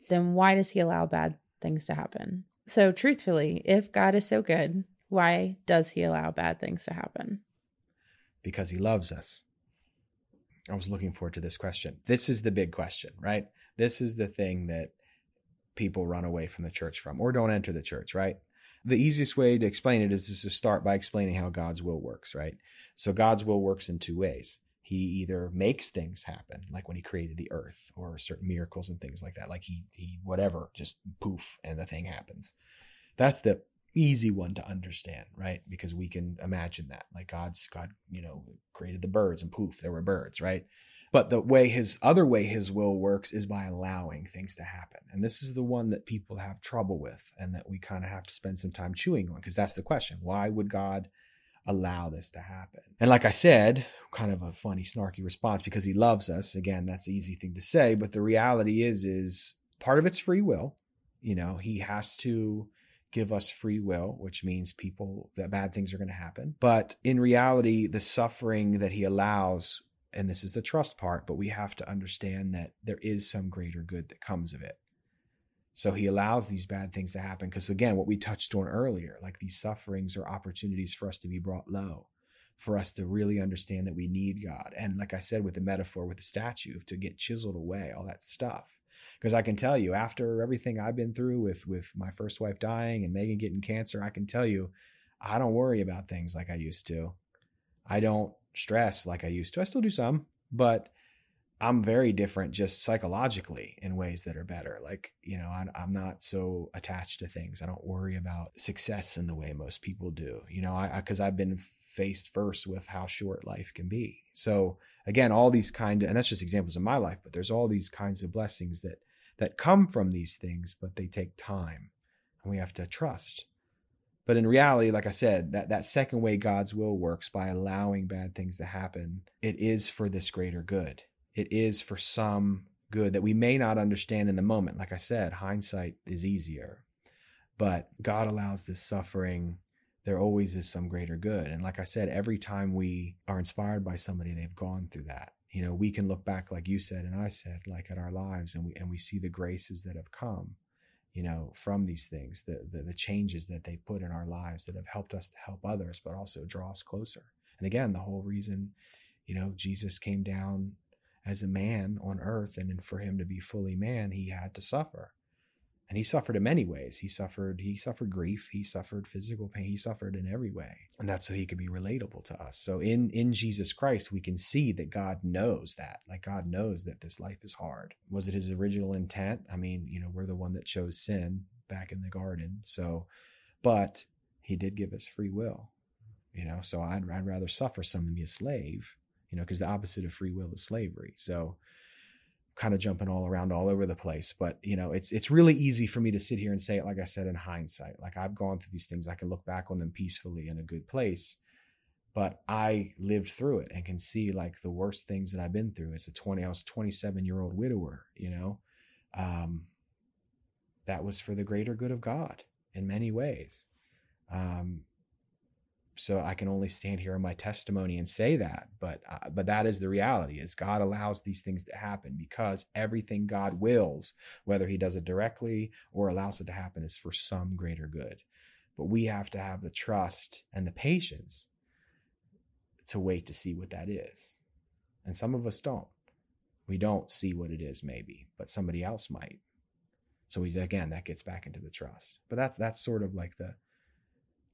then why does he allow bad things to happen? So truthfully, if God is so good, why does he allow bad things to happen? Because he loves us. I was looking forward to this question. This is the big question, right? This is the thing that people run away from the church from or don't enter the church, right? The easiest way to explain it is just to start by explaining how God's will works, right? So God's will works in two ways. He either makes things happen, like when he created the earth or certain miracles and things like that, like he he whatever, just poof and the thing happens. That's the easy one to understand, right? Because we can imagine that. Like God's God, you know, created the birds and poof, there were birds, right? But the way his other way his will works is by allowing things to happen. And this is the one that people have trouble with and that we kind of have to spend some time chewing on because that's the question. Why would God allow this to happen? And like I said, kind of a funny snarky response because he loves us. Again, that's the easy thing to say, but the reality is is part of it's free will. You know, he has to give us free will, which means people that bad things are going to happen. But in reality, the suffering that he allows and this is the trust part, but we have to understand that there is some greater good that comes of it. So he allows these bad things to happen because, again, what we touched on earlier, like these sufferings are opportunities for us to be brought low, for us to really understand that we need God. And like I said, with the metaphor with the statue, to get chiseled away, all that stuff. Because I can tell you, after everything I've been through with with my first wife dying and Megan getting cancer, I can tell you, I don't worry about things like I used to. I don't stress like I used to. I still do some, but I'm very different just psychologically in ways that are better. Like, you know, I, am not so attached to things. I don't worry about success in the way most people do, you know, I, because I've been faced first with how short life can be. So again, all these kind of, and that's just examples of my life, but there's all these kinds of blessings that, that come from these things, but they take time and we have to trust. But in reality, like I said, that, that second way God's will works by allowing bad things to happen, it is for this greater good. It is for some good that we may not understand in the moment. Like I said, hindsight is easier. But God allows this suffering there always is some greater good. And like I said, every time we are inspired by somebody, they've gone through that. You know, we can look back, like you said and I said, like at our lives, and we and we see the graces that have come, you know, from these things, the the, the changes that they put in our lives that have helped us to help others, but also draw us closer. And again, the whole reason, you know, Jesus came down as a man on earth, and for him to be fully man, he had to suffer and he suffered in many ways. He suffered he suffered grief. He suffered physical pain. He suffered in every way. And that's so he could be relatable to us. So in in jesus christ we can see that god knows that. Like god knows that this life is hard. Was it his original intent? I mean you know we're the one that chose sin back in the garden. So but he did give us free will you know? So i'd, I'd rather suffer some than be a slave you know because the opposite of free will is slavery. So kind of jumping all around all over the place but you know it's it's really easy for me to sit here and say it like i said in hindsight like i've gone through these things i can look back on them peacefully in a good place but i lived through it and can see like the worst things that i've been through as a 20 i was a 27 year old widower you know? Um that was for the greater good of god in many ways. Um so I can only stand here in my testimony and say that. But uh, but that is the reality: is God allows these things to happen because everything God wills, whether He does it directly or allows it to happen, is for some greater good. But we have to have the trust and the patience to wait to see what that is. And some of us don't. We don't see what it is, maybe, but somebody else might. So we again that gets back into the trust. But that's that's sort of like the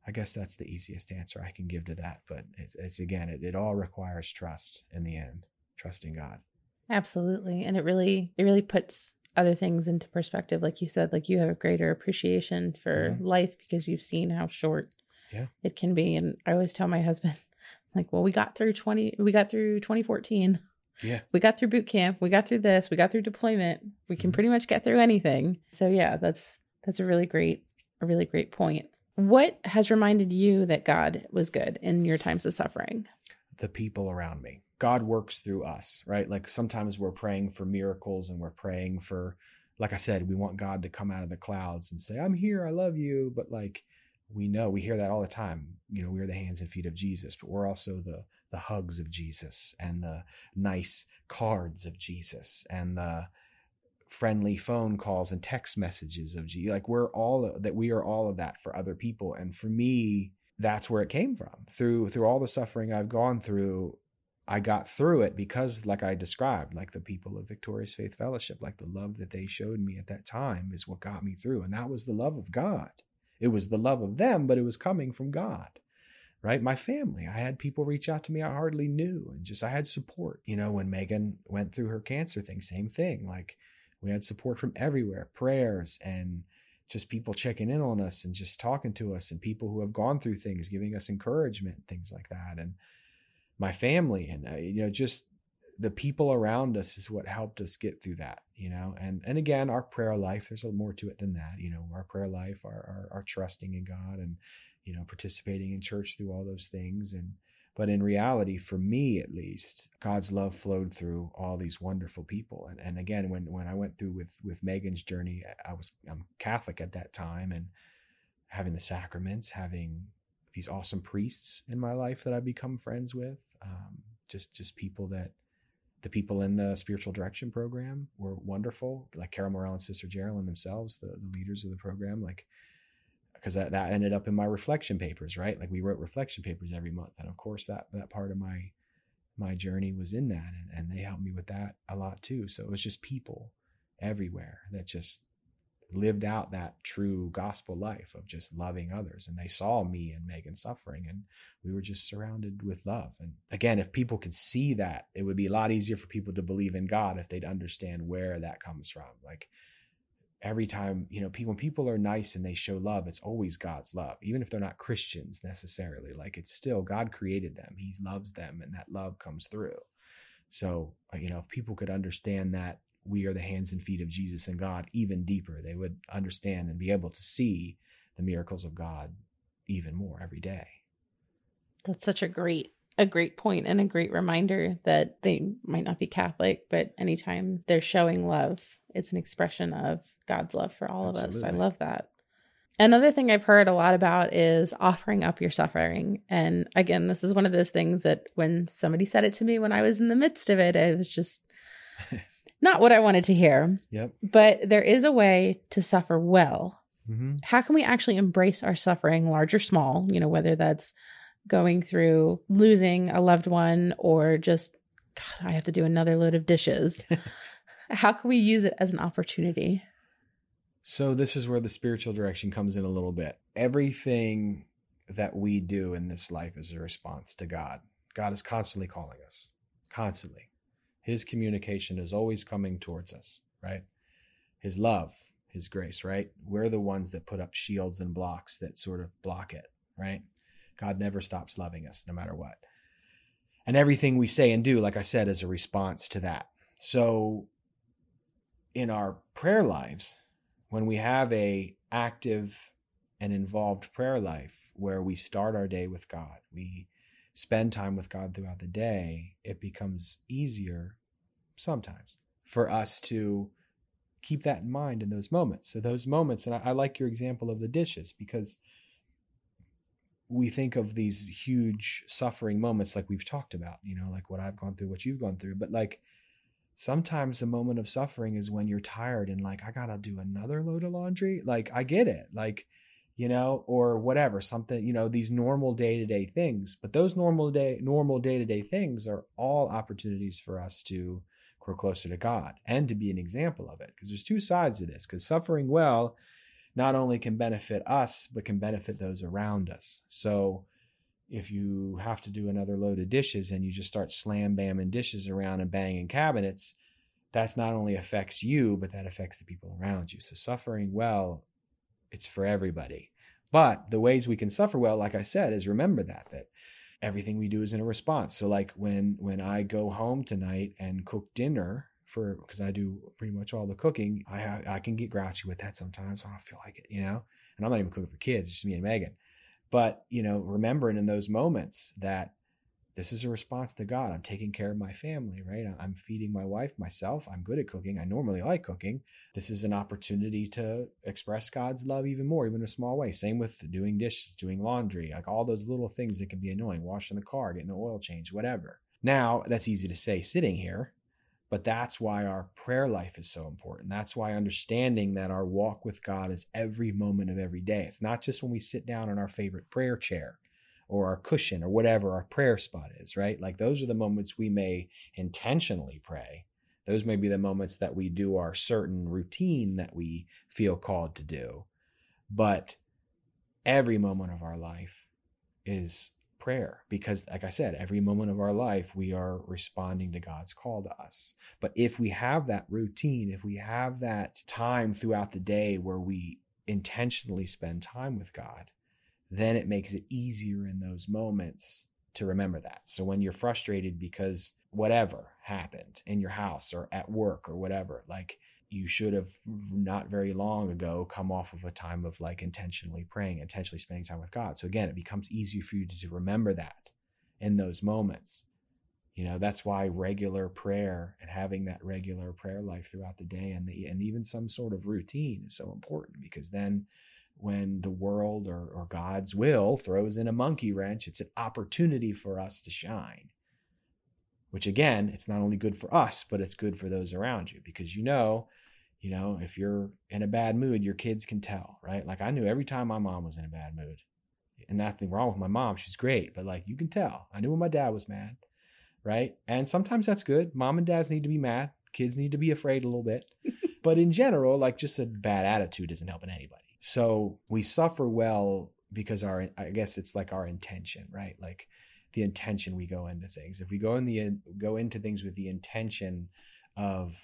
I guess that's the easiest answer I can give to that. But it's, it's again, it, it all requires trust in the end, trusting God. Absolutely. And it really, it really puts other things into perspective. Like you said, like you have a greater appreciation for mm-hmm. life because you've seen how short yeah. it can be. And I always tell my husband, like, well, we got through 20, we got through 2014. Yeah. We got through boot camp. We got through this. We got through deployment. We can mm-hmm. pretty much get through anything. So yeah, that's, that's a really great, a really great point. What has reminded you that God was good in your times of suffering? The people around me. God works through us, right? Like sometimes we're praying for miracles and we're praying for, like I said, we want God to come out of the clouds and say, I'm here, I love you. But like we know, we hear that all the time. You know, we're the hands and feet of Jesus, but we're also the the hugs of Jesus and the nice cards of Jesus and the friendly phone calls and text messages of G. Like we're all that we are all of that for other people. And for me, that's where it came from. Through through all the suffering I've gone through, I got through it because like I described, like the people of Victorious Faith Fellowship, like the love that they showed me at that time is what got me through. And that was the love of God. It was the love of them, but it was coming from God right? My family. I had people reach out to me I hardly knew and just I had support. You know, when Megan went through her cancer thing, same thing. Like we had support from everywhere, prayers and just people checking in on us and just talking to us and people who have gone through things giving us encouragement, things like that. And my family and uh, you know just the people around us is what helped us get through that, you know. And and again, our prayer life, there's a more to it than that, you know. Our prayer life, our, our, our trusting in God, and you know, participating in church through all those things, and but in reality, for me at least, God's love flowed through all these wonderful people. And, and again, when, when I went through with, with Megan's journey, I was I'm Catholic at that time and having the sacraments, having these awesome priests in my life that I've become friends with. Um, just just people that the people in the spiritual direction program were wonderful, like Carol Morel and Sister Geraldine themselves, the, the leaders of the program. Like because that, that ended up in my reflection papers, right? Like we wrote reflection papers every month. And of course that, that part of my, my journey was in that and, and they helped me with that a lot too. So it was just people everywhere that just lived out that true gospel life of just loving others. And they saw me and Megan suffering, and we were just surrounded with love. And again, if people could see that, it would be a lot easier for people to believe in God if they'd understand where that comes from. Like every time, you know, people, when people are nice and they show love, it's always God's love, even if they're not Christians necessarily. Like it's still God created them, He loves them, and that love comes through. So, uh, you know, if people could understand that we are the hands and feet of Jesus and God even deeper. They would understand and be able to see the miracles of God even more every day. That's such a great a great point and a great reminder that they might not be Catholic, but anytime they're showing love, it's an expression of God's love for all Absolutely. of us. I love that. Another thing I've heard a lot about is offering up your suffering. And again, this is one of those things that when somebody said it to me when I was in the midst of it, it was just not what I wanted to hear. Yep. But there is a way to suffer well. Mm-hmm. How can we actually embrace our suffering, large or small? You know, whether that's going through losing a loved one or just, God, I have to do another load of dishes. How can we use it as an opportunity? So, this is where the spiritual direction comes in a little bit. Everything that we do in this life is a response to God. God is constantly calling us, constantly. His communication is always coming towards us, right? His love, His grace, right? We're the ones that put up shields and blocks that sort of block it, right? God never stops loving us no matter what. And everything we say and do, like I said, is a response to that. So in our prayer lives, when we have a active and involved prayer life where we start our day with God, we spend time with God throughout the day, it becomes easier sometimes for us to keep that in mind in those moments. So those moments, and I, I, like your example of the dishes because we think of these huge suffering moments like we've talked about, you know, like what I've gone through, what you've gone through. But like sometimes the moment of suffering is when you're tired and like, I gotta do another load of laundry. Like I get it. Like, you know, or whatever, something, you know, these normal day-to-day things. But those normal day, normal day-to-day things are all opportunities for us to grow closer to God and to be an example of it. Because there's two sides to this. Because suffering well not only can benefit us, but can benefit those around us. So if you have to do another load of dishes and you just start slam bamming dishes around and banging cabinets, that's not only affects you, but that affects the people around you. So suffering well, it's for everybody. But the ways we can suffer well, like I said, is remember that that everything we do is in a response. So like when when I go home tonight and cook dinner for because I do pretty much all the cooking, I I can get grouchy with that sometimes. I don't feel like it, you know. And I'm not even cooking for kids; it's just me and Megan. But you know, remembering in those moments that this is a response to God. I'm taking care of my family, right? I'm feeding my wife, myself. I'm good at cooking. I normally like cooking. This is an opportunity to express God's love even more, even in a small way. Same with doing dishes, doing laundry, like all those little things that can be annoying, washing the car, getting the oil change, whatever. Now, that's easy to say sitting here, but that's why our prayer life is so important. That's why understanding that our walk with God is every moment of every day. It's not just when we sit down in our favorite prayer chair or our cushion or whatever our prayer spot is, right? Like those are the moments we may intentionally pray. Those may be the moments that we do our certain routine that we feel called to do. But every moment of our life is prayer because like i said every moment of our life we are responding to god's call to us but if we have that routine if we have that time throughout the day where we intentionally spend time with god then it makes it easier in those moments to remember that. So when you're frustrated because whatever happened in your house or at work or whatever, like you should have not very long ago come off of a time of like intentionally praying, intentionally spending time with God. So again, it becomes easier for you to, to remember that in those moments. You know, that's why regular prayer and having that regular prayer life throughout the day and the, and even some sort of routine is so important because then when the world or, or God's will throws in a monkey wrench, it's an opportunity for us to shine. Which again, it's not only good for us, but it's good for those around you because you know, you know, if you're in a bad mood, your kids can tell, right? Like I knew every time my mom was in a bad mood. And nothing wrong with my mom, she's great, but like you can tell. I knew when my dad was mad, right? And sometimes that's good. Mom and dads need to be mad. Kids need to be afraid a little bit. but in general, like just a bad attitude isn't helping anybody. So we suffer well because our, I guess it's like our intention, right? Like the intention we go into things. If we go in the go into things with the intention of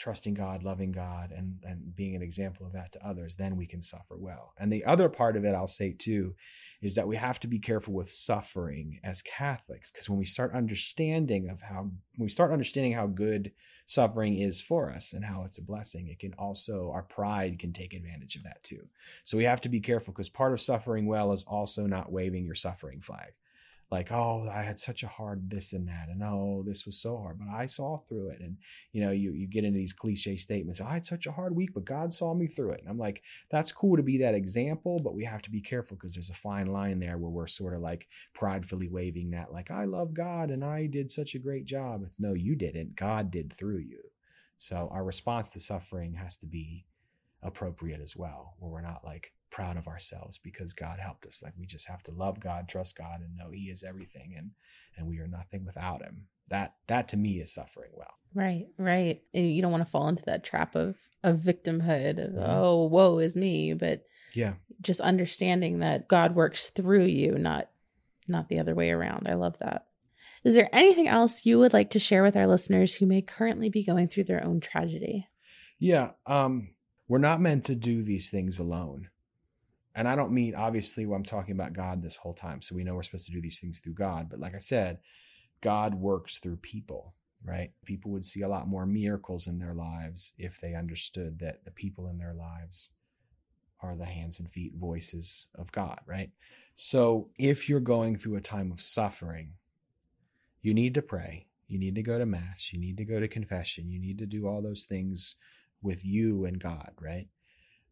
trusting God, loving God, and and being an example of that to others, then we can suffer well. And the other part of it, I'll say too, is that we have to be careful with suffering as Catholics, because when we start understanding of how when we start understanding how good suffering is for us and how it's a blessing, it can also our pride can take advantage of that too. So we have to be careful because part of suffering well is also not waving your suffering flag like, oh, I had such a hard this and that, and oh, this was so hard, but I saw through it. And you know, you you get into these cliche statements. I had such a hard week, but God saw me through it. And I'm like, that's cool to be that example, but we have to be careful because there's a fine line there where we're sort of like pridefully waving that, like, I love God and I did such a great job. It's no, you didn't. God did through you. So our response to suffering has to be appropriate as well, where we're not like, proud of ourselves because God helped us. Like we just have to love God, trust God, and know He is everything, and and we are nothing without Him. That that to me is suffering well. Right, right. And you don't want to fall into that trap of of victimhood of mm-hmm. oh woe is me, but yeah, just understanding that God works through you, not not the other way around. I love that. Is there anything else you would like to share with our listeners who may currently be going through their own tragedy? Yeah, um, we're not meant to do these things alone and I don't mean obviously I'm talking about God this whole time. So we know we're supposed to do these things through God. But like I said, God works through people, right? People would see a lot more miracles in their lives if they understood that the people in their lives are the hands and feet voices of God, right? So if you're going through a time of suffering, you need to pray. You need to go to mass. You need to go to confession. You need to do all those things with you and God, right?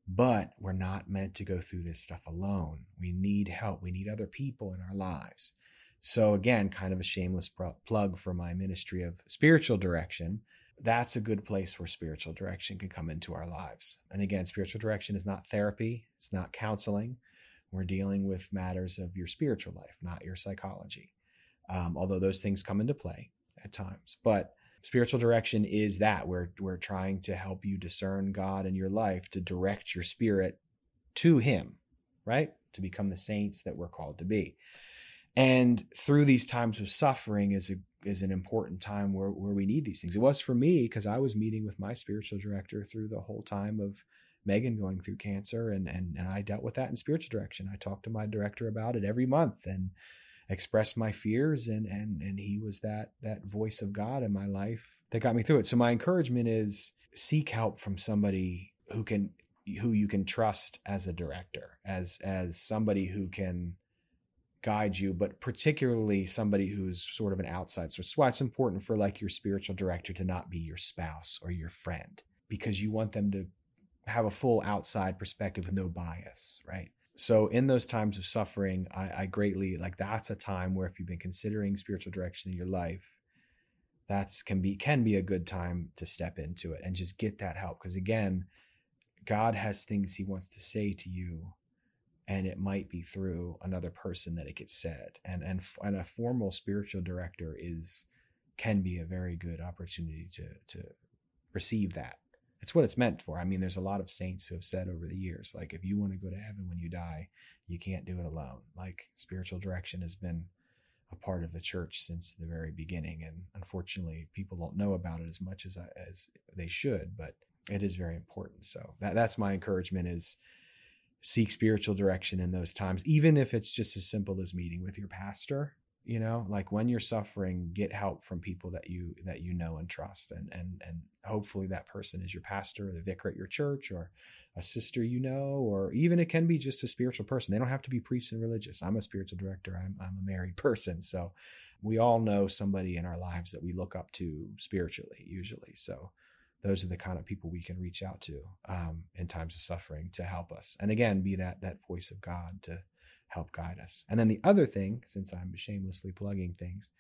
But we're not meant to go through this stuff alone. We need help. We need other people in our lives. So, again, kind of a shameless plug for my ministry of spiritual direction. That's a good place where spiritual direction can come into our lives. And again, spiritual direction is not therapy, it's not counseling. We're dealing with matters of your spiritual life, not your psychology. Um, although those things come into play at times. But spiritual direction is that we're we're trying to help you discern God in your life to direct your spirit to him, right? To become the saints that we're called to be. And through these times of suffering is a is an important time where, where we need these things. It was for me because I was meeting with my spiritual director through the whole time of Megan going through cancer and, and and I dealt with that in spiritual direction. I talked to my director about it every month and expressed my fears and and and he was that that voice of God in my life that got me through it. So my encouragement is seek help from somebody who can who you can trust as a director, as as somebody who can guide you, but particularly somebody who's sort of an outside source. That's why it's important for like your spiritual director to not be your spouse or your friend, because you want them to have a full outside perspective with no bias, right? So in those times of suffering I, I, greatly like that's a time where if you've been considering spiritual direction in your life that's can be can be a good time to step into it and just get that help. Because again god has things he wants to say to you and it might be through another person that it gets said. And and and a formal spiritual director is can be a very good opportunity to to receive that it's what it's meant for. I mean, there's a lot of saints who have said over the years, like, if you want to go to heaven when you die, you can't do it alone. Like, spiritual direction has been a part of the church since the very beginning. And unfortunately, people don't know about it as much as, as they should, but it is very important. So that, that's my encouragement is seek spiritual direction in those times, even if it's just as simple as meeting with your pastor you know like when you're suffering get help from people that you that you know and trust and and and hopefully that person is your pastor or the vicar at your church or a sister you know or even it can be just a spiritual person. They don't have to be priests and religious. I'm a spiritual director. I'm, I'm a married person. So we all know somebody in our lives that we look up to spiritually usually. So those are the kind of people we can reach out to um, in times of suffering to help us. And again be that that voice of god to help guide us. And then the other thing, since I'm shamelessly plugging things,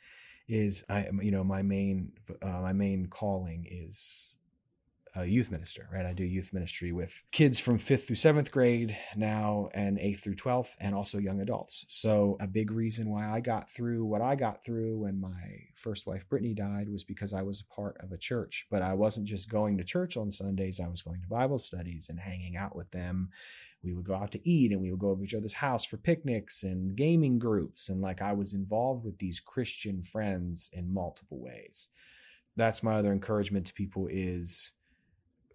is I you know my main uh, my main calling is a youth minister, right? I do youth ministry with kids from fifth through seventh grade now and eighth through 12th, and also young adults. So, a big reason why I got through what I got through when my first wife, Brittany, died was because I was a part of a church. But I wasn't just going to church on Sundays, I was going to Bible studies and hanging out with them we would go out to eat and we would go over each other's house for picnics and gaming groups and like i was involved with these christian friends in multiple ways that's my other encouragement to people is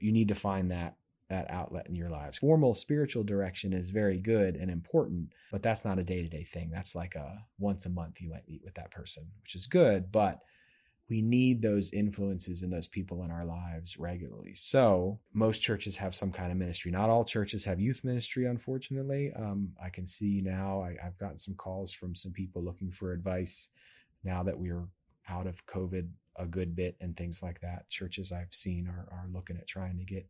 you need to find that that outlet in your lives formal spiritual direction is very good and important but that's not a day-to-day thing that's like a once a month you might meet with that person which is good but we need those influences and those people in our lives regularly. So most churches have some kind of ministry. Not all churches have youth ministry, unfortunately. Um, I can see now I, I've gotten some calls from some people looking for advice now that we're out of COVID a good bit and things like that. Churches I've seen are, are looking at trying to get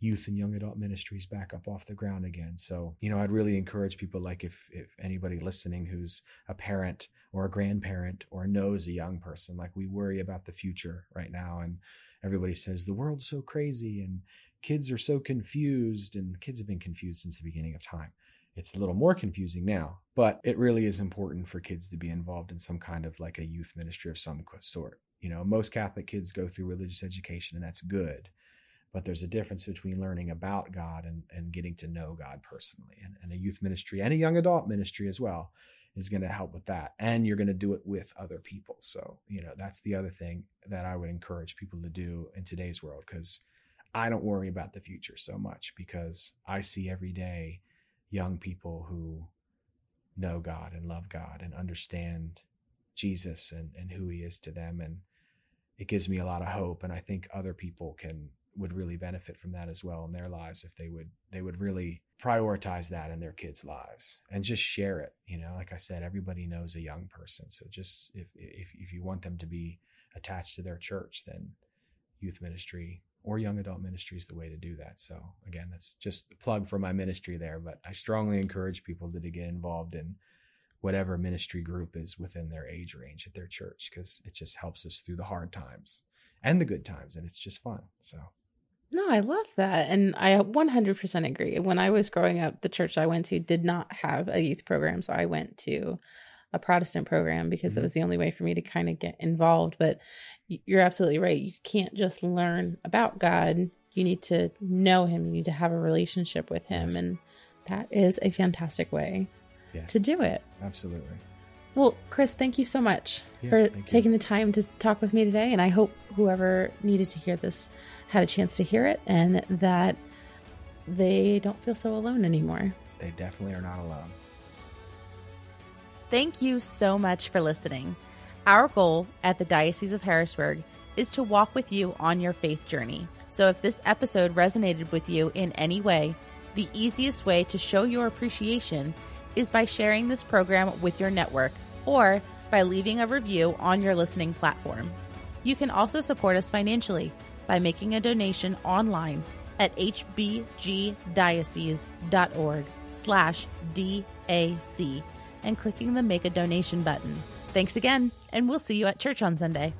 youth and young adult ministries back up off the ground again. So, you know, I'd really encourage people like if if anybody listening who's a parent or a grandparent or knows a young person, like we worry about the future right now and everybody says the world's so crazy and kids are so confused and kids have been confused since the beginning of time. It's a little more confusing now, but it really is important for kids to be involved in some kind of like a youth ministry of some sort. You know, most Catholic kids go through religious education and that's good but there's a difference between learning about God and, and getting to know God personally. And, and a youth ministry and a young adult ministry as well is going to help with that. And you're going to do it with other people. So, you know, that's the other thing that I would encourage people to do in today's world because I don't worry about the future so much because I see every day young people who know God and love God and understand Jesus and, and who he is to them. And it gives me a lot of hope. And I think other people can would really benefit from that as well in their lives if they would they would really prioritize that in their kids' lives and just share it. You know, like I said, everybody knows a young person, so just if if if you want them to be attached to their church, then youth ministry or young adult ministry is the way to do that. So again, that's just a plug for my ministry there, but I strongly encourage people to, to get involved in whatever ministry group is within their age range at their church because it just helps us through the hard times and the good times and it's just fun. So no, I love that. And I 100% agree. When I was growing up, the church I went to did not have a youth program. So I went to a Protestant program because mm-hmm. it was the only way for me to kind of get involved. But you're absolutely right. You can't just learn about God, you need to know Him, you need to have a relationship with Him. Yes. And that is a fantastic way yes. to do it. Absolutely. Well, Chris, thank you so much yeah, for taking you. the time to talk with me today. And I hope whoever needed to hear this had a chance to hear it and that they don't feel so alone anymore. They definitely are not alone. Thank you so much for listening. Our goal at the Diocese of Harrisburg is to walk with you on your faith journey. So if this episode resonated with you in any way, the easiest way to show your appreciation is by sharing this program with your network or by leaving a review on your listening platform. You can also support us financially by making a donation online at hbgdiocese.org slash DAC and clicking the Make a Donation button. Thanks again, and we'll see you at church on Sunday.